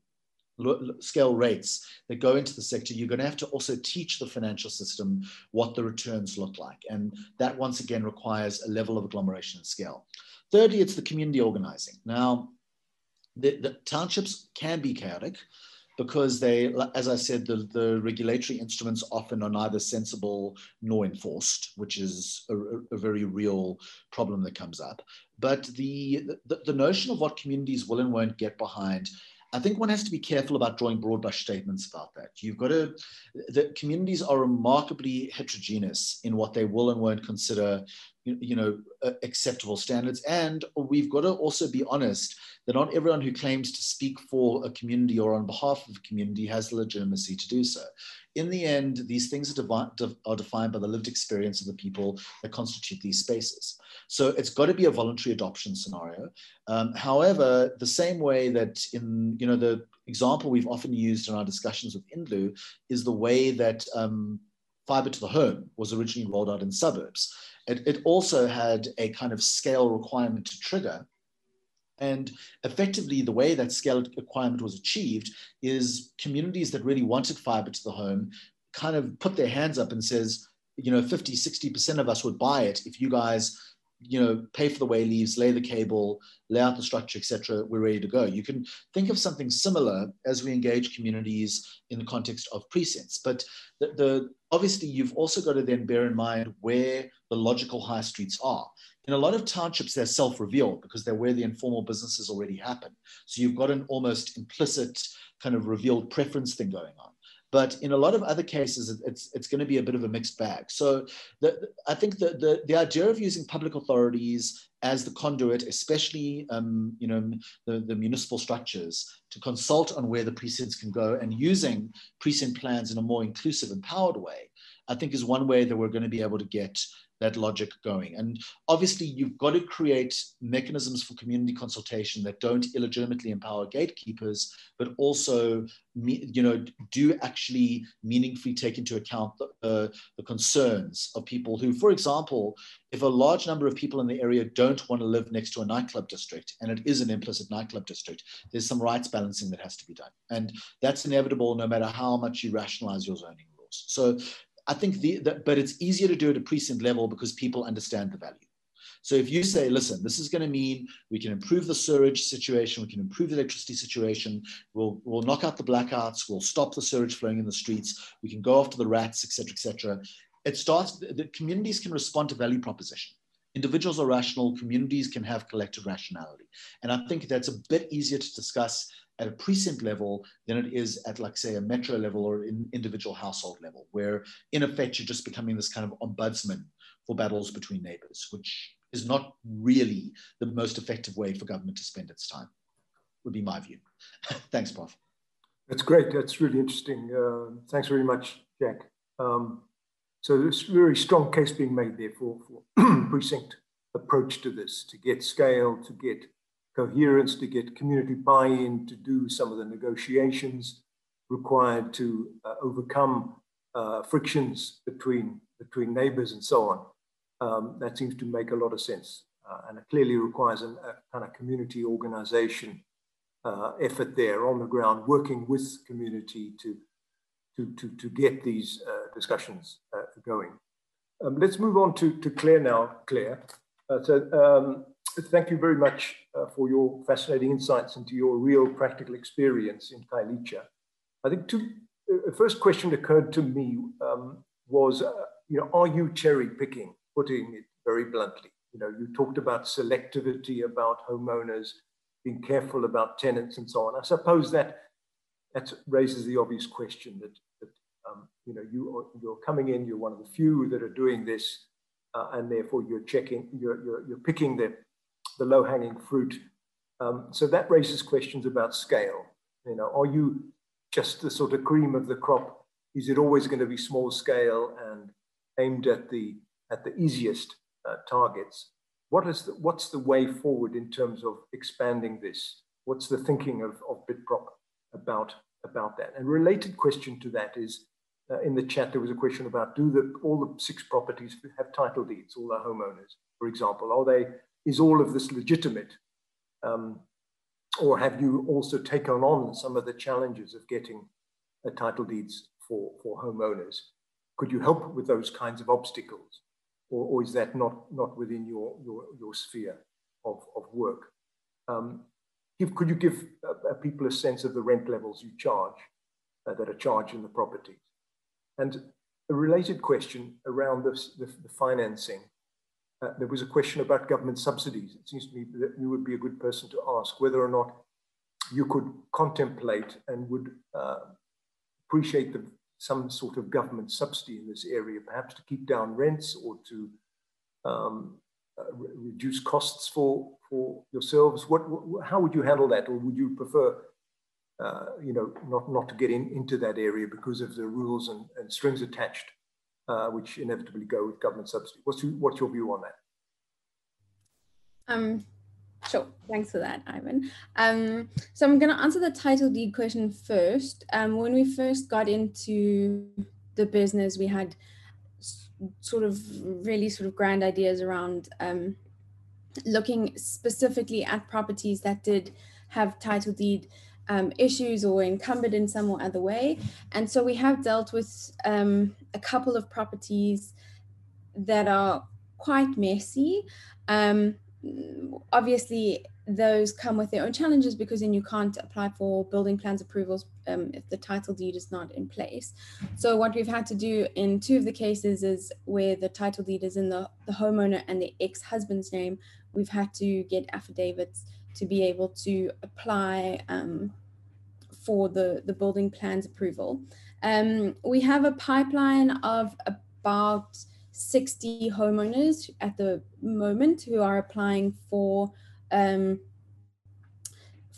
scale rates that go into the sector, you're going to have to also teach the financial system what the returns look like. And that once again requires a level of agglomeration and scale. Thirdly, it's the community organizing. Now, the, the townships can be chaotic because they, as I said, the, the regulatory instruments often are neither sensible nor enforced, which is a, a very real problem that comes up. But the, the, the notion of what communities will and won't get behind I think one has to be careful about drawing broad brush statements about that. You've got to, the communities are remarkably heterogeneous in what they will and won't consider, you, know, uh, acceptable standards. And we've got to also be honest that not everyone who claims to speak for a community or on behalf of a community has the legitimacy to do so in the end, these things are, devi- are, defined by the lived experience of the people that constitute these spaces. So it's got to be a voluntary adoption scenario. Um, however, the same way that in you know the example we've often used in our discussions with Indlu is the way that um, fiber to the home was originally rolled out in suburbs. It, it also had a kind of scale requirement to trigger and effectively, the way that scale requirement was achieved is communities that really wanted fiber to the home kind of put their hands up and says, you know, 50, 60% of us would buy it if you guys, you know, pay for the way leaves, lay the cable, lay out the structure, etc. We're ready to go. You can think of something similar as we engage communities in the context of precincts. But the, the obviously, you've also got to then bear in mind where the logical high streets are in a lot of townships, they're self-revealed because they're where the informal businesses already happen. So you've got an almost implicit kind of revealed preference thing going on. But in a lot of other cases, it's, it's going to be a bit of a mixed bag. So the, I think the, the, the idea of using public authorities as the conduit, especially um, you know, the, the municipal structures, to consult on where the precincts can go and using precinct plans in a more inclusive, empowered way, I think is one way that we're going to be able to get that logic going. And obviously, you've got to create mechanisms for community consultation that don't illegitimately empower gatekeepers, but also, you know, do actually meaningfully take into account the, uh, the concerns of people who, for example, if a large number of people in the area don't want to live next to a nightclub district, and it is an implicit nightclub district, there's some rights balancing that has to be done. And that's inevitable no matter how much you rationalize your zoning. So I think the, the, but it's easier to do at a precinct level because people understand the value. So if you say, listen, this is going to mean we can improve the sewage situation, we can improve the electricity situation, we'll, we'll knock out the blackouts, we'll stop the sewage flowing in the streets, we can go after the rats, etc., etc. It starts, the communities can respond to value proposition. Individuals are rational, communities can have collective rationality. And I think that's a bit easier to discuss at a precinct level than it is at, like, say, a metro level or an individual household level, where in effect you're just becoming this kind of ombudsman for battles between neighbors, which is not really the most effective way for government to spend its time, would be my view. Thanks, Prof. That's great. That's really interesting. Uh, thanks very much, Jack. Um, so there's a very strong case being made there for, for precinct approach to this, to get scale, to get coherence, to get community buy-in, to do some of the negotiations required to uh, overcome uh, frictions between, between neighbors and so on. Um, that seems to make a lot of sense. Uh, and it clearly requires an, a kind of community organization uh, effort there on the ground, working with community to, to, to, to get these uh, discussions uh, going. Um, let's move on to, to Claire now, Claire. So um, thank you very much uh, for your fascinating insights into your real practical experience in Khayelitsha. I think two, the first question that occurred to me um, was, uh, you know, are you cherry picking, putting it very bluntly? You know, you talked about selectivity, about homeowners, being careful about tenants and so on. I suppose that that raises the obvious question that, that um, you know, you are, you're coming in, you're one of the few that are doing this, uh, and therefore you're checking, you're, you're, you're picking the, the low hanging fruit. Um, so that raises questions about scale. You know, are you just the sort of cream of the crop? Is it always going to be small scale and aimed at the at the easiest uh, targets? What is the, what's the way forward in terms of expanding this? What's the thinking of, of Bitprop about about that? And related question to that is, uh, in the chat there was a question about do the all the six properties have title deeds, all the homeowners, for example, are they is all of this legitimate? Um, or have you also taken on some of the challenges of getting title deeds for, for homeowners? Could you help with those kinds of obstacles? Or, or is that not, not within your, your, your sphere of, of work? Um, if, could you give uh, people a sense of the rent levels you charge uh, that are charged in the properties? And a related question around this, the, the financing uh, there was a question about government subsidies. It seems to me that you would be a good person to ask whether or not you could contemplate and would uh, appreciate the, some sort of government subsidy in this area, perhaps to keep down rents or to um, uh, re reduce costs for, for yourselves. What, how would you handle that? Or would you prefer, uh, you know, not, not to get in, into that area because of the rules and, and strings attached uh, which inevitably go with government subsidy. What's, your, what's your view on that? Um, sure, thanks for that, Ivan. Um, so I'm going to answer the title deed question first. Um, when we first got into the business, we had sort of really sort of grand ideas around um, looking specifically at properties that did have title deed um, issues or encumbered in some or other way. And so we have dealt with um, a couple of properties that are quite messy. Um, obviously, those come with their own challenges because then you can't apply for building plans approvals um, if the title deed is not in place. So what we've had to do in two of the cases is where the title deed is in the, the homeowner and the ex-husband's name, we've had to get affidavits to be able to apply um, for the, the building plans approval. Um, we have a pipeline of about 60 homeowners at the moment who are applying for um,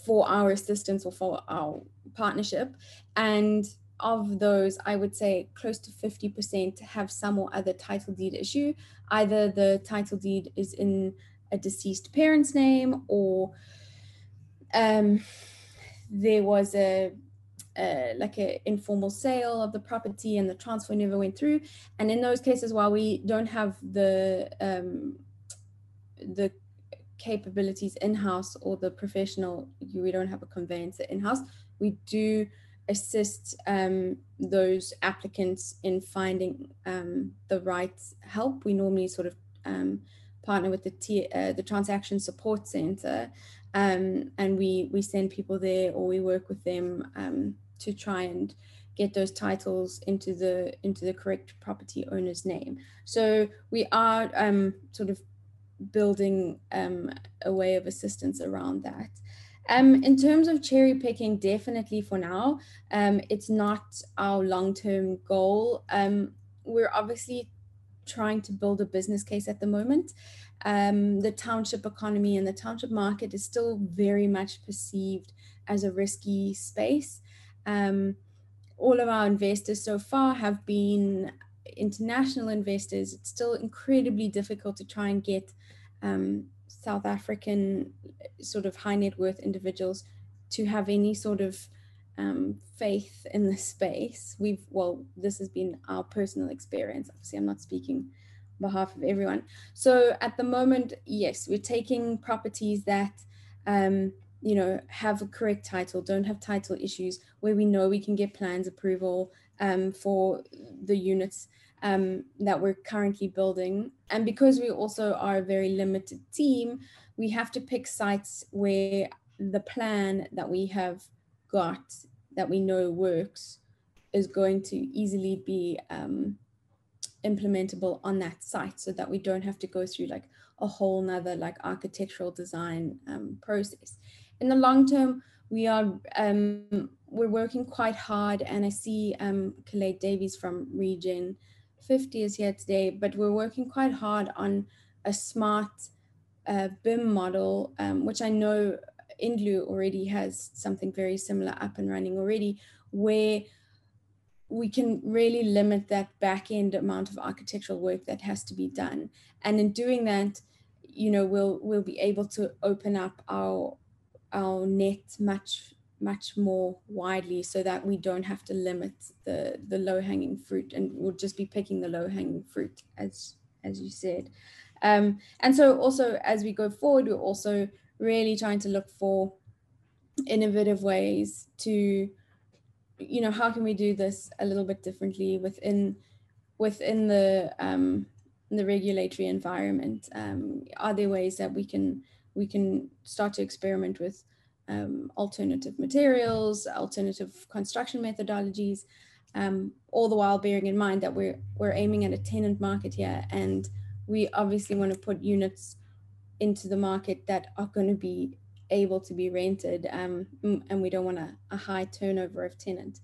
for our assistance or for our partnership. And of those, I would say close to 50% have some or other title deed issue. Either the title deed is in a deceased parent's name or um, there was a like an informal sale of the property and the transfer never went through. And in those cases, while we don't have the um, the capabilities in-house or the professional, we don't have a conveyancer in-house, we do assist um, those applicants in finding um, the right help. We normally sort of um, partner with the, T, uh, the transaction support center um, and we we send people there or we work with them um, to try and get those titles into the into the correct property owner's name. So we are um, sort of building um, a way of assistance around that. Um, in terms of cherry picking, definitely for now, um, it's not our long-term goal. Um, we're obviously trying to build a business case at the moment um, the township economy and the township market is still very much perceived as a risky space. Um, all of our investors so far have been international investors. It's still incredibly difficult to try and get um, South African sort of high net worth individuals to have any sort of um, faith in the space. We've, well, this has been our personal experience. Obviously, I'm not speaking on behalf of everyone. So at the moment, yes, we're taking properties that, um, you know, have a correct title, don't have title issues, where we know we can get plans approval um, for the units. um, that we're currently building. And because we also are a very limited team, we have to pick sites where the plan that we have got that we know works is going to easily be um, implementable on that site so that we don't have to go through like a whole nother like architectural design um, process. In the long term, we are um, we're working quite hard and I see um, Khaled Davies from Region 50 is here today, but we're working quite hard on a smart uh, BIM model, um, which I know Indlu already has something very similar up and running already, where we can really limit that back end amount of architectural work that has to be done. And in doing that, you know, we'll we'll be able to open up our our net much much more widely so that we don't have to limit the the low hanging fruit and we'll just be picking the low hanging fruit as as you said um, and so also as we go forward we're also really trying to look for innovative ways to you know how can we do this a little bit differently within within the um, the regulatory environment? Um, are there ways that we can we can start to experiment with um, alternative materials, alternative construction methodologies, um, all the while bearing in mind that we're, we're aiming at a tenant market here and we obviously want to put units into the market that are going to be able to be rented um, and we don't want a, a high turnover of tenant.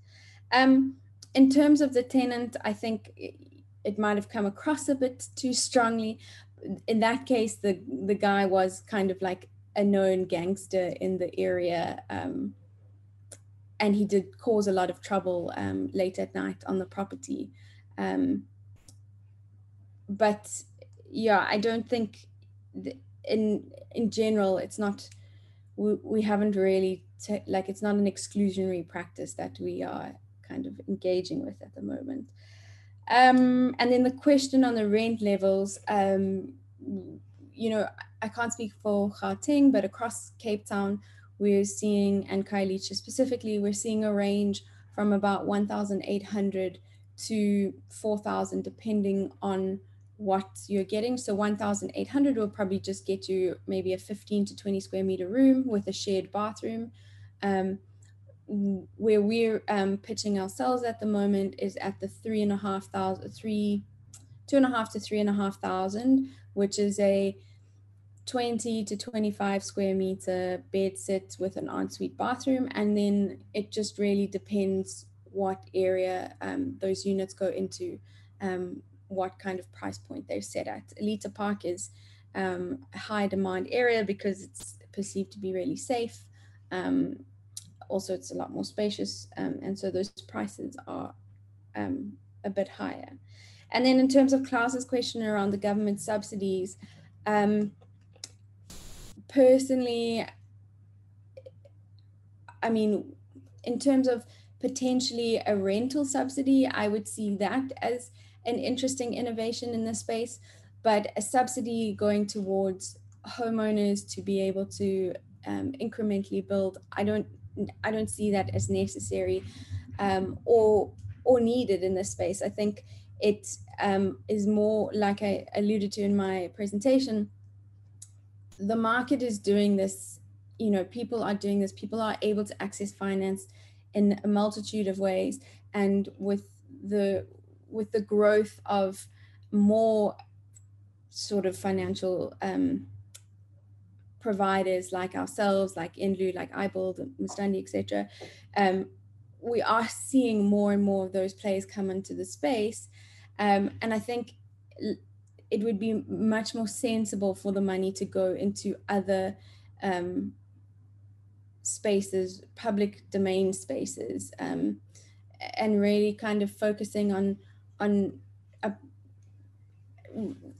Um, in terms of the tenant, I think it, it might have come across a bit too strongly. In that case, the, the guy was kind of like a known gangster in the area. Um, and he did cause a lot of trouble um, late at night on the property. Um, but yeah, I don't think in in general it's not we, we haven't really like it's not an exclusionary practice that we are kind of engaging with at the moment. Um, and then the question on the rent levels, um, you know, I can't speak for Gauteng, but across Cape Town, we're seeing, and Khayelitsha specifically, we're seeing a range from about 1,800 to 4,000, depending on what you're getting. So 1,800 will probably just get you maybe a 15 to 20 square meter room with a shared bathroom. Um, where we're um, pitching ourselves at the moment is at the three and a half thousand, three, two and a half to three and a half thousand, which is a 20 to 25 square meter bed sit with an ensuite bathroom. And then it just really depends what area um, those units go into, um, what kind of price point they're set at. Ilitha Park is um, a high demand area because it's perceived to be really safe. Um, also, it's a lot more spacious. Um, and so those prices are um, a bit higher. And then in terms of Klaus's question around the government subsidies, um, personally, I mean, in terms of potentially a rental subsidy, I would see that as an interesting innovation in this space. But a subsidy going towards homeowners to be able to um, incrementally build, I don't, I don't see that as necessary um, or or needed in this space. I think it um, is more like I alluded to in my presentation the market is doing this you know people are doing this people are able to access finance in a multitude of ways and with the with the growth of more sort of financial um, providers like ourselves, like Indlu, like Ibold, Umastandi, etc., um, we are seeing more and more of those players come into the space. Um, and I think it would be much more sensible for the money to go into other um, spaces, public domain spaces, um, and really kind of focusing on on a,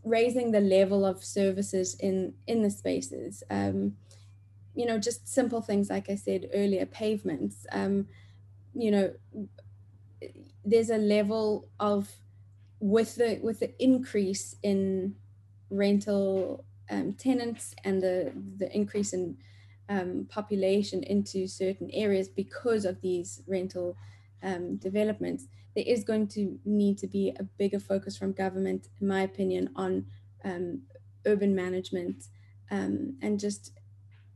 raising the level of services in in the spaces. Um, you know, just simple things like I said earlier, pavements. Um, you know, there's a level of with the with the increase in rental um, tenants and the the increase in um, population into certain areas because of these rental um, developments, there is going to need to be a bigger focus from government, in my opinion, on um, urban management um, and just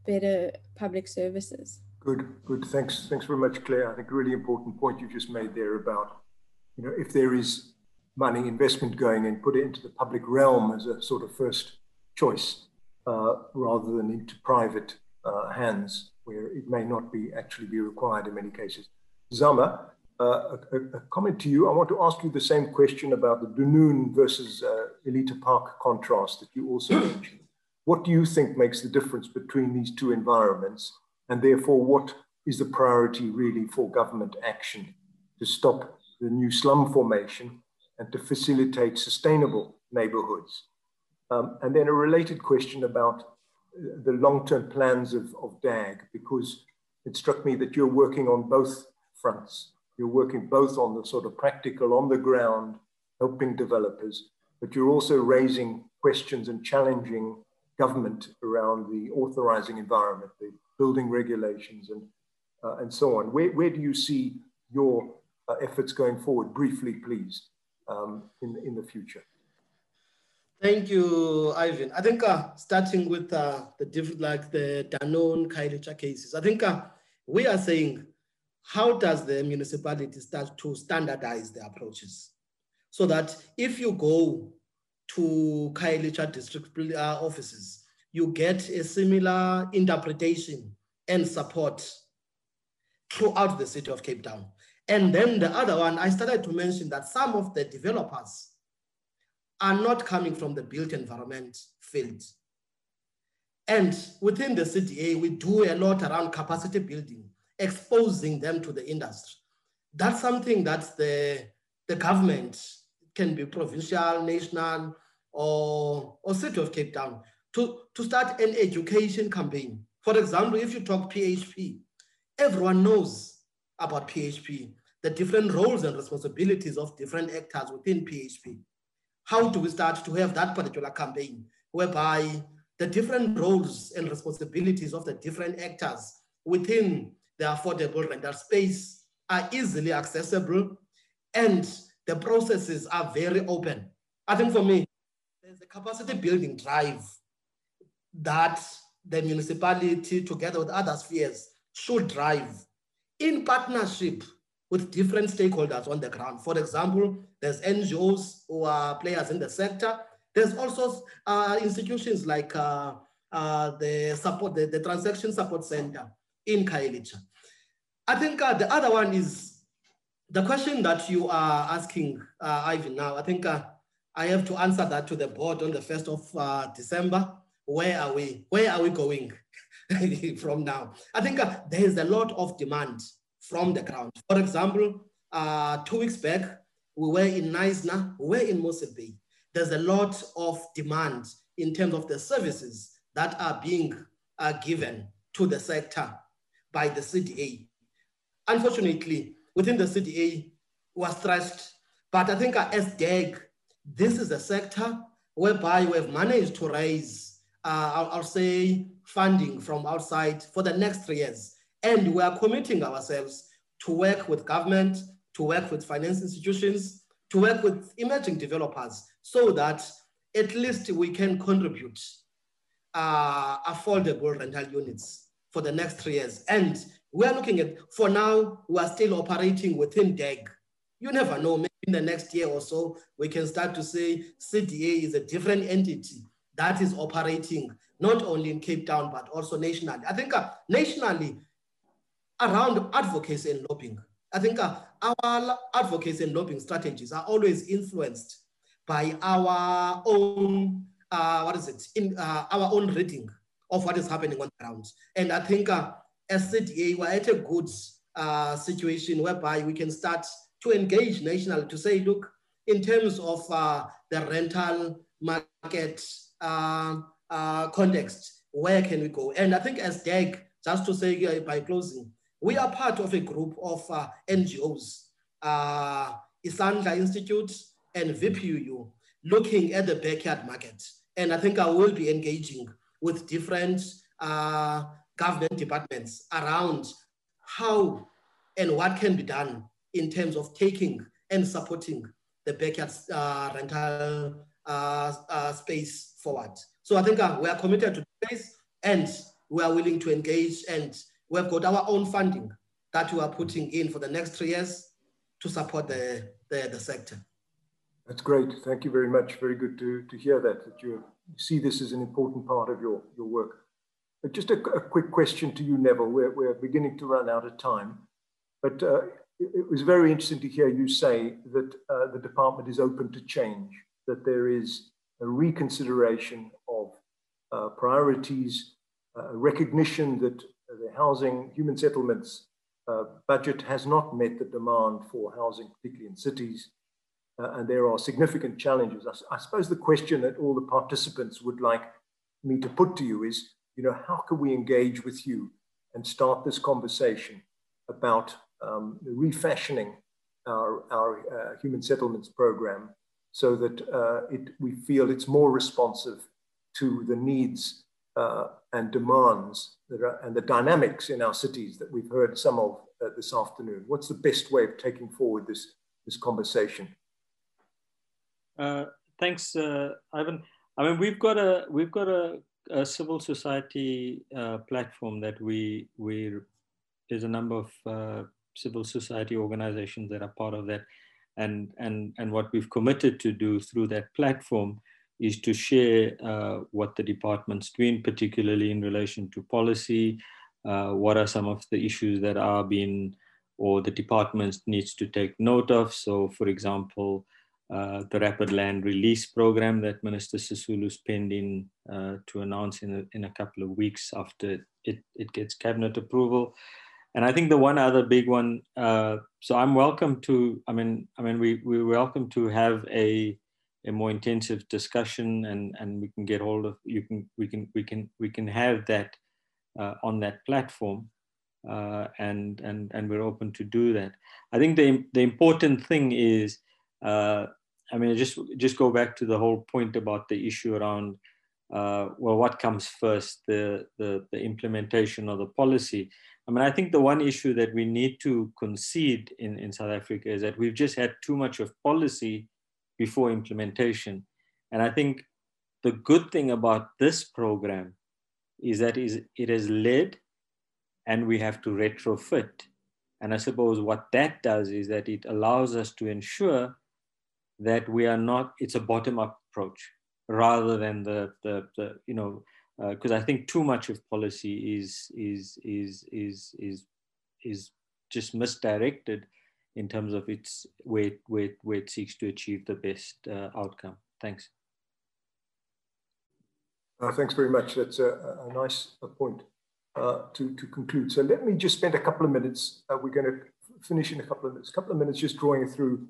better public services. Good, good. Thanks, thanks very much, Claire. I think a really important point you just made there about, you know, if there is money investment going in, put it into the public realm as a sort of first choice, uh, rather than into private uh, hands where it may not be actually be required in many cases. Zama, uh, a, a, comment to you. I want to ask you the same question about the Dunoon versus uh, Ilitha Park contrast that you also mentioned. What do you think makes the difference between these two environments? And therefore, what is the priority really for government action to stop the new slum formation and to facilitate sustainable neighborhoods? Um, and then a related question about uh, the long-term plans of, of DAG, because it struck me that you're working on both fronts. You're working both on the sort of practical, on the ground, helping developers, but you're also raising questions and challenging government around the authorizing environment, the building regulations, and, uh, and so on. Where, where do you see your uh, efforts going forward, briefly, please, um, in, in the future? Thank you, Ivan. I think uh, starting with uh, the different, like the Dunoon Khayelitsha cases, I think uh, we are saying, how does the municipality start to standardize the approaches? So that if you go to Khayelitsha district uh, offices, you get a similar interpretation and support throughout the city of Cape Town. And then the other one, I started to mention that some of the developers are not coming from the built environment field. And within the CDA, we do a lot around capacity building, exposing them to the industry. That's something that the, the government can be provincial, national, or, or city of Cape Town to, to start an education campaign. For example, if you talk PHP, everyone knows about PHP, the different roles and responsibilities of different actors within PHP. How do we start to have that particular campaign whereby the different roles and responsibilities of the different actors within the affordable rental space are easily accessible and the processes are very open. I think for me, there's a capacity building drive that the municipality together with other spheres should drive in partnership with different stakeholders on the ground. For example, there's NGOs who are players in the sector. There's also uh, institutions like uh, uh, the support, the, the, Transaction Support Center in Khayelitsha. I think uh, the other one is the question that you are asking, uh, Ivan, now. I think uh, I have to answer that to the board on the 1st of December where are we? Where are we going from now? I think uh, there is a lot of demand from the ground. For example, uh, two weeks back, we were in Knysna, we were in Mossel Bay. There's a lot of demand in terms of the services that are being uh, given to the sector by the CDA. Unfortunately, within the CDA was stressed. but I think uh, as DAG, this is a sector whereby we have managed to raise uh, I'll, I'll, say, funding from outside for the next three years. And we are committing ourselves to work with government, to work with finance institutions, to work with emerging developers so that at least we can contribute uh, affordable rental units for the next three years. And we're looking at, for now, we are still operating within DAG. You never know, maybe in the next year or so, we can start to say CDA is a different entity that is operating not only in Cape Town, but also nationally. I think uh, nationally, around advocacy and lobbying, I think uh, our advocacy and lobbying strategies are always influenced by our own, uh, what is it, in uh, our own reading of what is happening on the ground. And I think uh, we're at a good uh, situation whereby we can start to engage nationally to say, look, in terms of uh, the rental market uh, uh, context, where can we go? And I think as DAG, just to say uh, by closing, we are part of a group of uh, NGOs, uh, Isandla Institute and VPUU, looking at the backyard market. And I think I will be engaging with different uh, government departments around how and what can be done in terms of taking and supporting the backyard uh, rental uh, uh, space forward. So I think uh, we are committed to this and we are willing to engage and we've got our own funding that we are putting in for the next three years to support the, the, the sector. That's great. Thank you very much. Very good to, to hear that, that you see this as an important part of your, your work. But just a, a quick question to you, Neville. We're, we're beginning to run out of time. But uh, it, it, was very interesting to hear you say that uh, the department is open to change, that there is a reconsideration of uh, priorities, uh, recognition that the housing, human settlements uh, budget has not met the demand for housing, particularly in cities, uh, and there are significant challenges. I, I, suppose the question that all the participants would like me to put to you is, you know, how can we engage with you and start this conversation about um, refashioning our, our uh, human settlements program so that uh, it, we feel it's more responsive to the needs uh, and demands that are, and the dynamics in our cities that we've heard some of uh, this afternoon. What's the best way of taking forward this, this conversation? Uh, thanks, uh, Ivan. I mean, we've got a we've got a, a civil society uh, platform that we we there's a number of uh, civil society organizations that are part of that, and and and what we've committed to do through that platform is to share uh, what the department's doing, particularly in relation to policy. Uh, what are some of the issues that are being or the department needs to take note of? So, for example, uh, the rapid land release program that Minister Sisulu is pending uh, to announce in a, in a couple of weeks after it, it gets cabinet approval. And I think the one other big one, uh, so I'm welcome to, I mean, I mean, we, we welcome to have a, a more intensive discussion and, and we can get hold of, you can, we can, we can, we can have that uh, on that platform. Uh, and, and, and we're open to do that. I think the, the important thing is uh, I mean, just just go back to the whole point about the issue around, uh, well, what comes first, the, the the implementation of the policy. I mean, I think the one issue that we need to concede in, in South Africa is that we've just had too much of policy before implementation. And I think the good thing about this program is that is it has led and we have to retrofit. And I suppose what that does is that it allows us to ensure that we are not, it's a bottom up approach rather than the, the, the you know, because uh, I think too much of policy is, is, is, is, is, is just misdirected in terms of its where, where, where it seeks to achieve the best uh, outcome. Thanks. Uh, thanks very much. That's a, a nice point uh, to, to conclude. So let me just spend a couple of minutes. Uh, we're going to finish in a couple of minutes. A couple of minutes just drawing through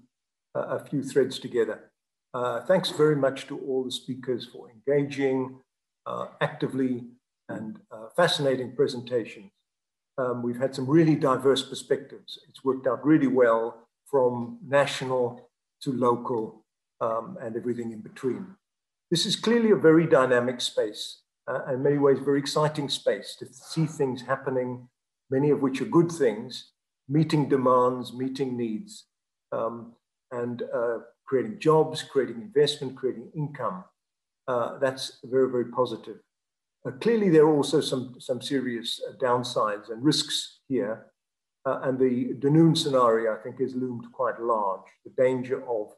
a few threads together. Uh, thanks very much to all the speakers for engaging uh, actively and uh, fascinating presentations. Um, we've had some really diverse perspectives. It's worked out really well from national to local um, and everything in between. This is clearly a very dynamic space, uh, in many ways, very exciting space to see things happening, many of which are good things, meeting demands, meeting needs. Um, and uh, creating jobs, creating investment, creating income. Uh, that's very, very positive. Uh, clearly, there are also some, some serious uh, downsides and risks here. Uh, and the Dunoon scenario, I think, has loomed quite large. The danger of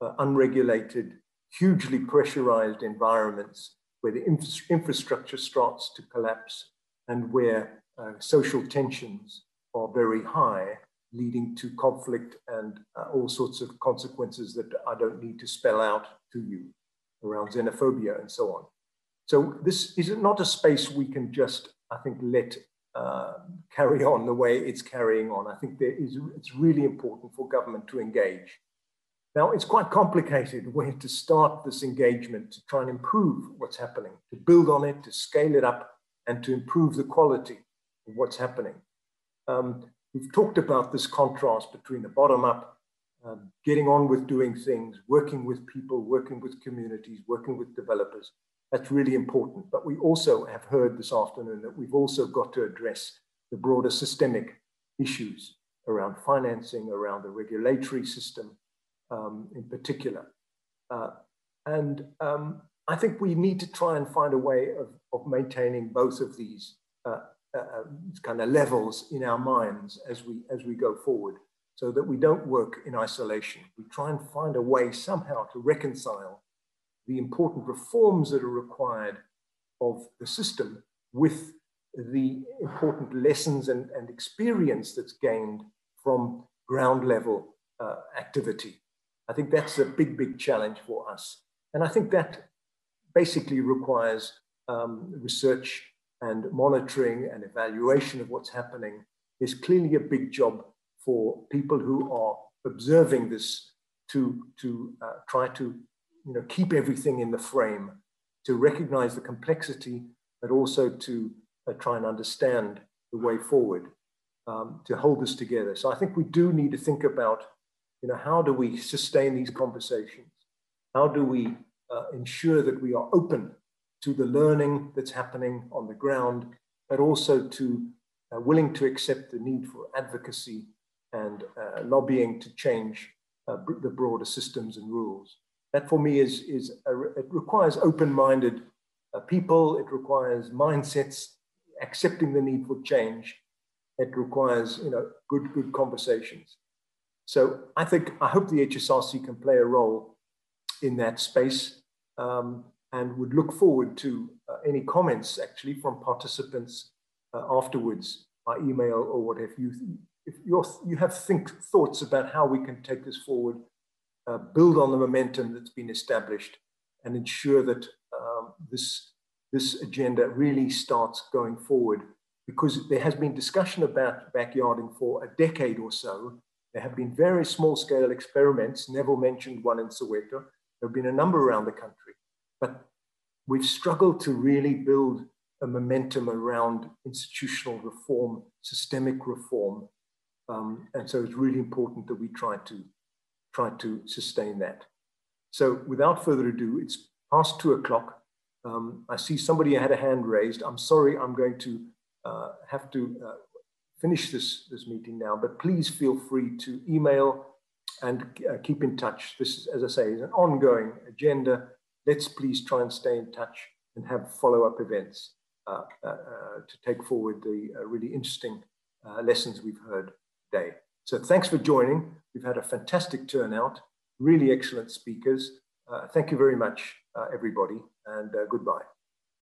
uh, unregulated, hugely pressurized environments where the infra infrastructure starts to collapse and where social tensions are very high leading to conflict and uh, all sorts of consequences that I don't need to spell out to you around xenophobia and so on. So this is not a space we can just, I think, let uh, carry on the way it's carrying on. I think there is, it's really important for government to engage. Now, it's quite complicated where to start this engagement to try and improve what's happening, to build on it, to scale it up, and to improve the quality of what's happening. Um, We've talked about this contrast between the bottom up, um, getting on with doing things, working with people, working with communities, working with developers. That's really important. But we also have heard this afternoon that we've also got to address the broader systemic issues around financing, around the regulatory system um, in particular. Uh, and um, I think we need to try and find a way of, of maintaining both of these uh, uh, uh kind of levels in our minds as we, as we go forward so that we don't work in isolation. We try and find a way somehow to reconcile the important reforms that are required of the system with the important lessons and, and experience that's gained from ground level uh, activity. I think that's a big, big challenge for us. And I think that basically requires um, research and monitoring and evaluation of what's happening. is clearly a big job for people who are observing this to, to uh, try to you know, keep everything in the frame, to recognize the complexity, but also to uh, try and understand the way forward, um, to hold this together. So I think we do need to think about, you know, how do we sustain these conversations? How do we uh, ensure that we are open to the learning that's happening on the ground, but also to uh, willing to accept the need for advocacy and uh, lobbying to change uh, the broader systems and rules. That for me is, is a, it requires open-minded uh, people, it requires mindsets, accepting the need for change. It requires you know, good, good conversations. So I think, I hope the HSRC can play a role in that space um, and would look forward to uh, any comments actually from participants uh, afterwards by email or what have you if you have think thoughts about how we can take this forward, uh, build on the momentum that's been established, and ensure that um, this this agenda really starts going forward. Because there has been discussion about backyarding for a decade or so. There have been very small scale experiments. Neville mentioned one in Soweto. There have been a number around the country, but we've struggled to really build a momentum around institutional reform, systemic reform, um, and so it's really important that we try to try to sustain that. So without further ado, it's past two o'clock. Um, I see somebody had a hand raised. I'm sorry, I'm going to uh, have to uh, finish this, this meeting now, but please feel free to email and uh, keep in touch. This is, as I say, is an ongoing agenda. Let's please try and stay in touch and have follow-up events uh, uh, uh, to take forward the really interesting lessons we've heard today. So thanks for joining. We've had a fantastic turnout, really excellent speakers. Uh, thank you very much, uh, everybody, and uh, goodbye.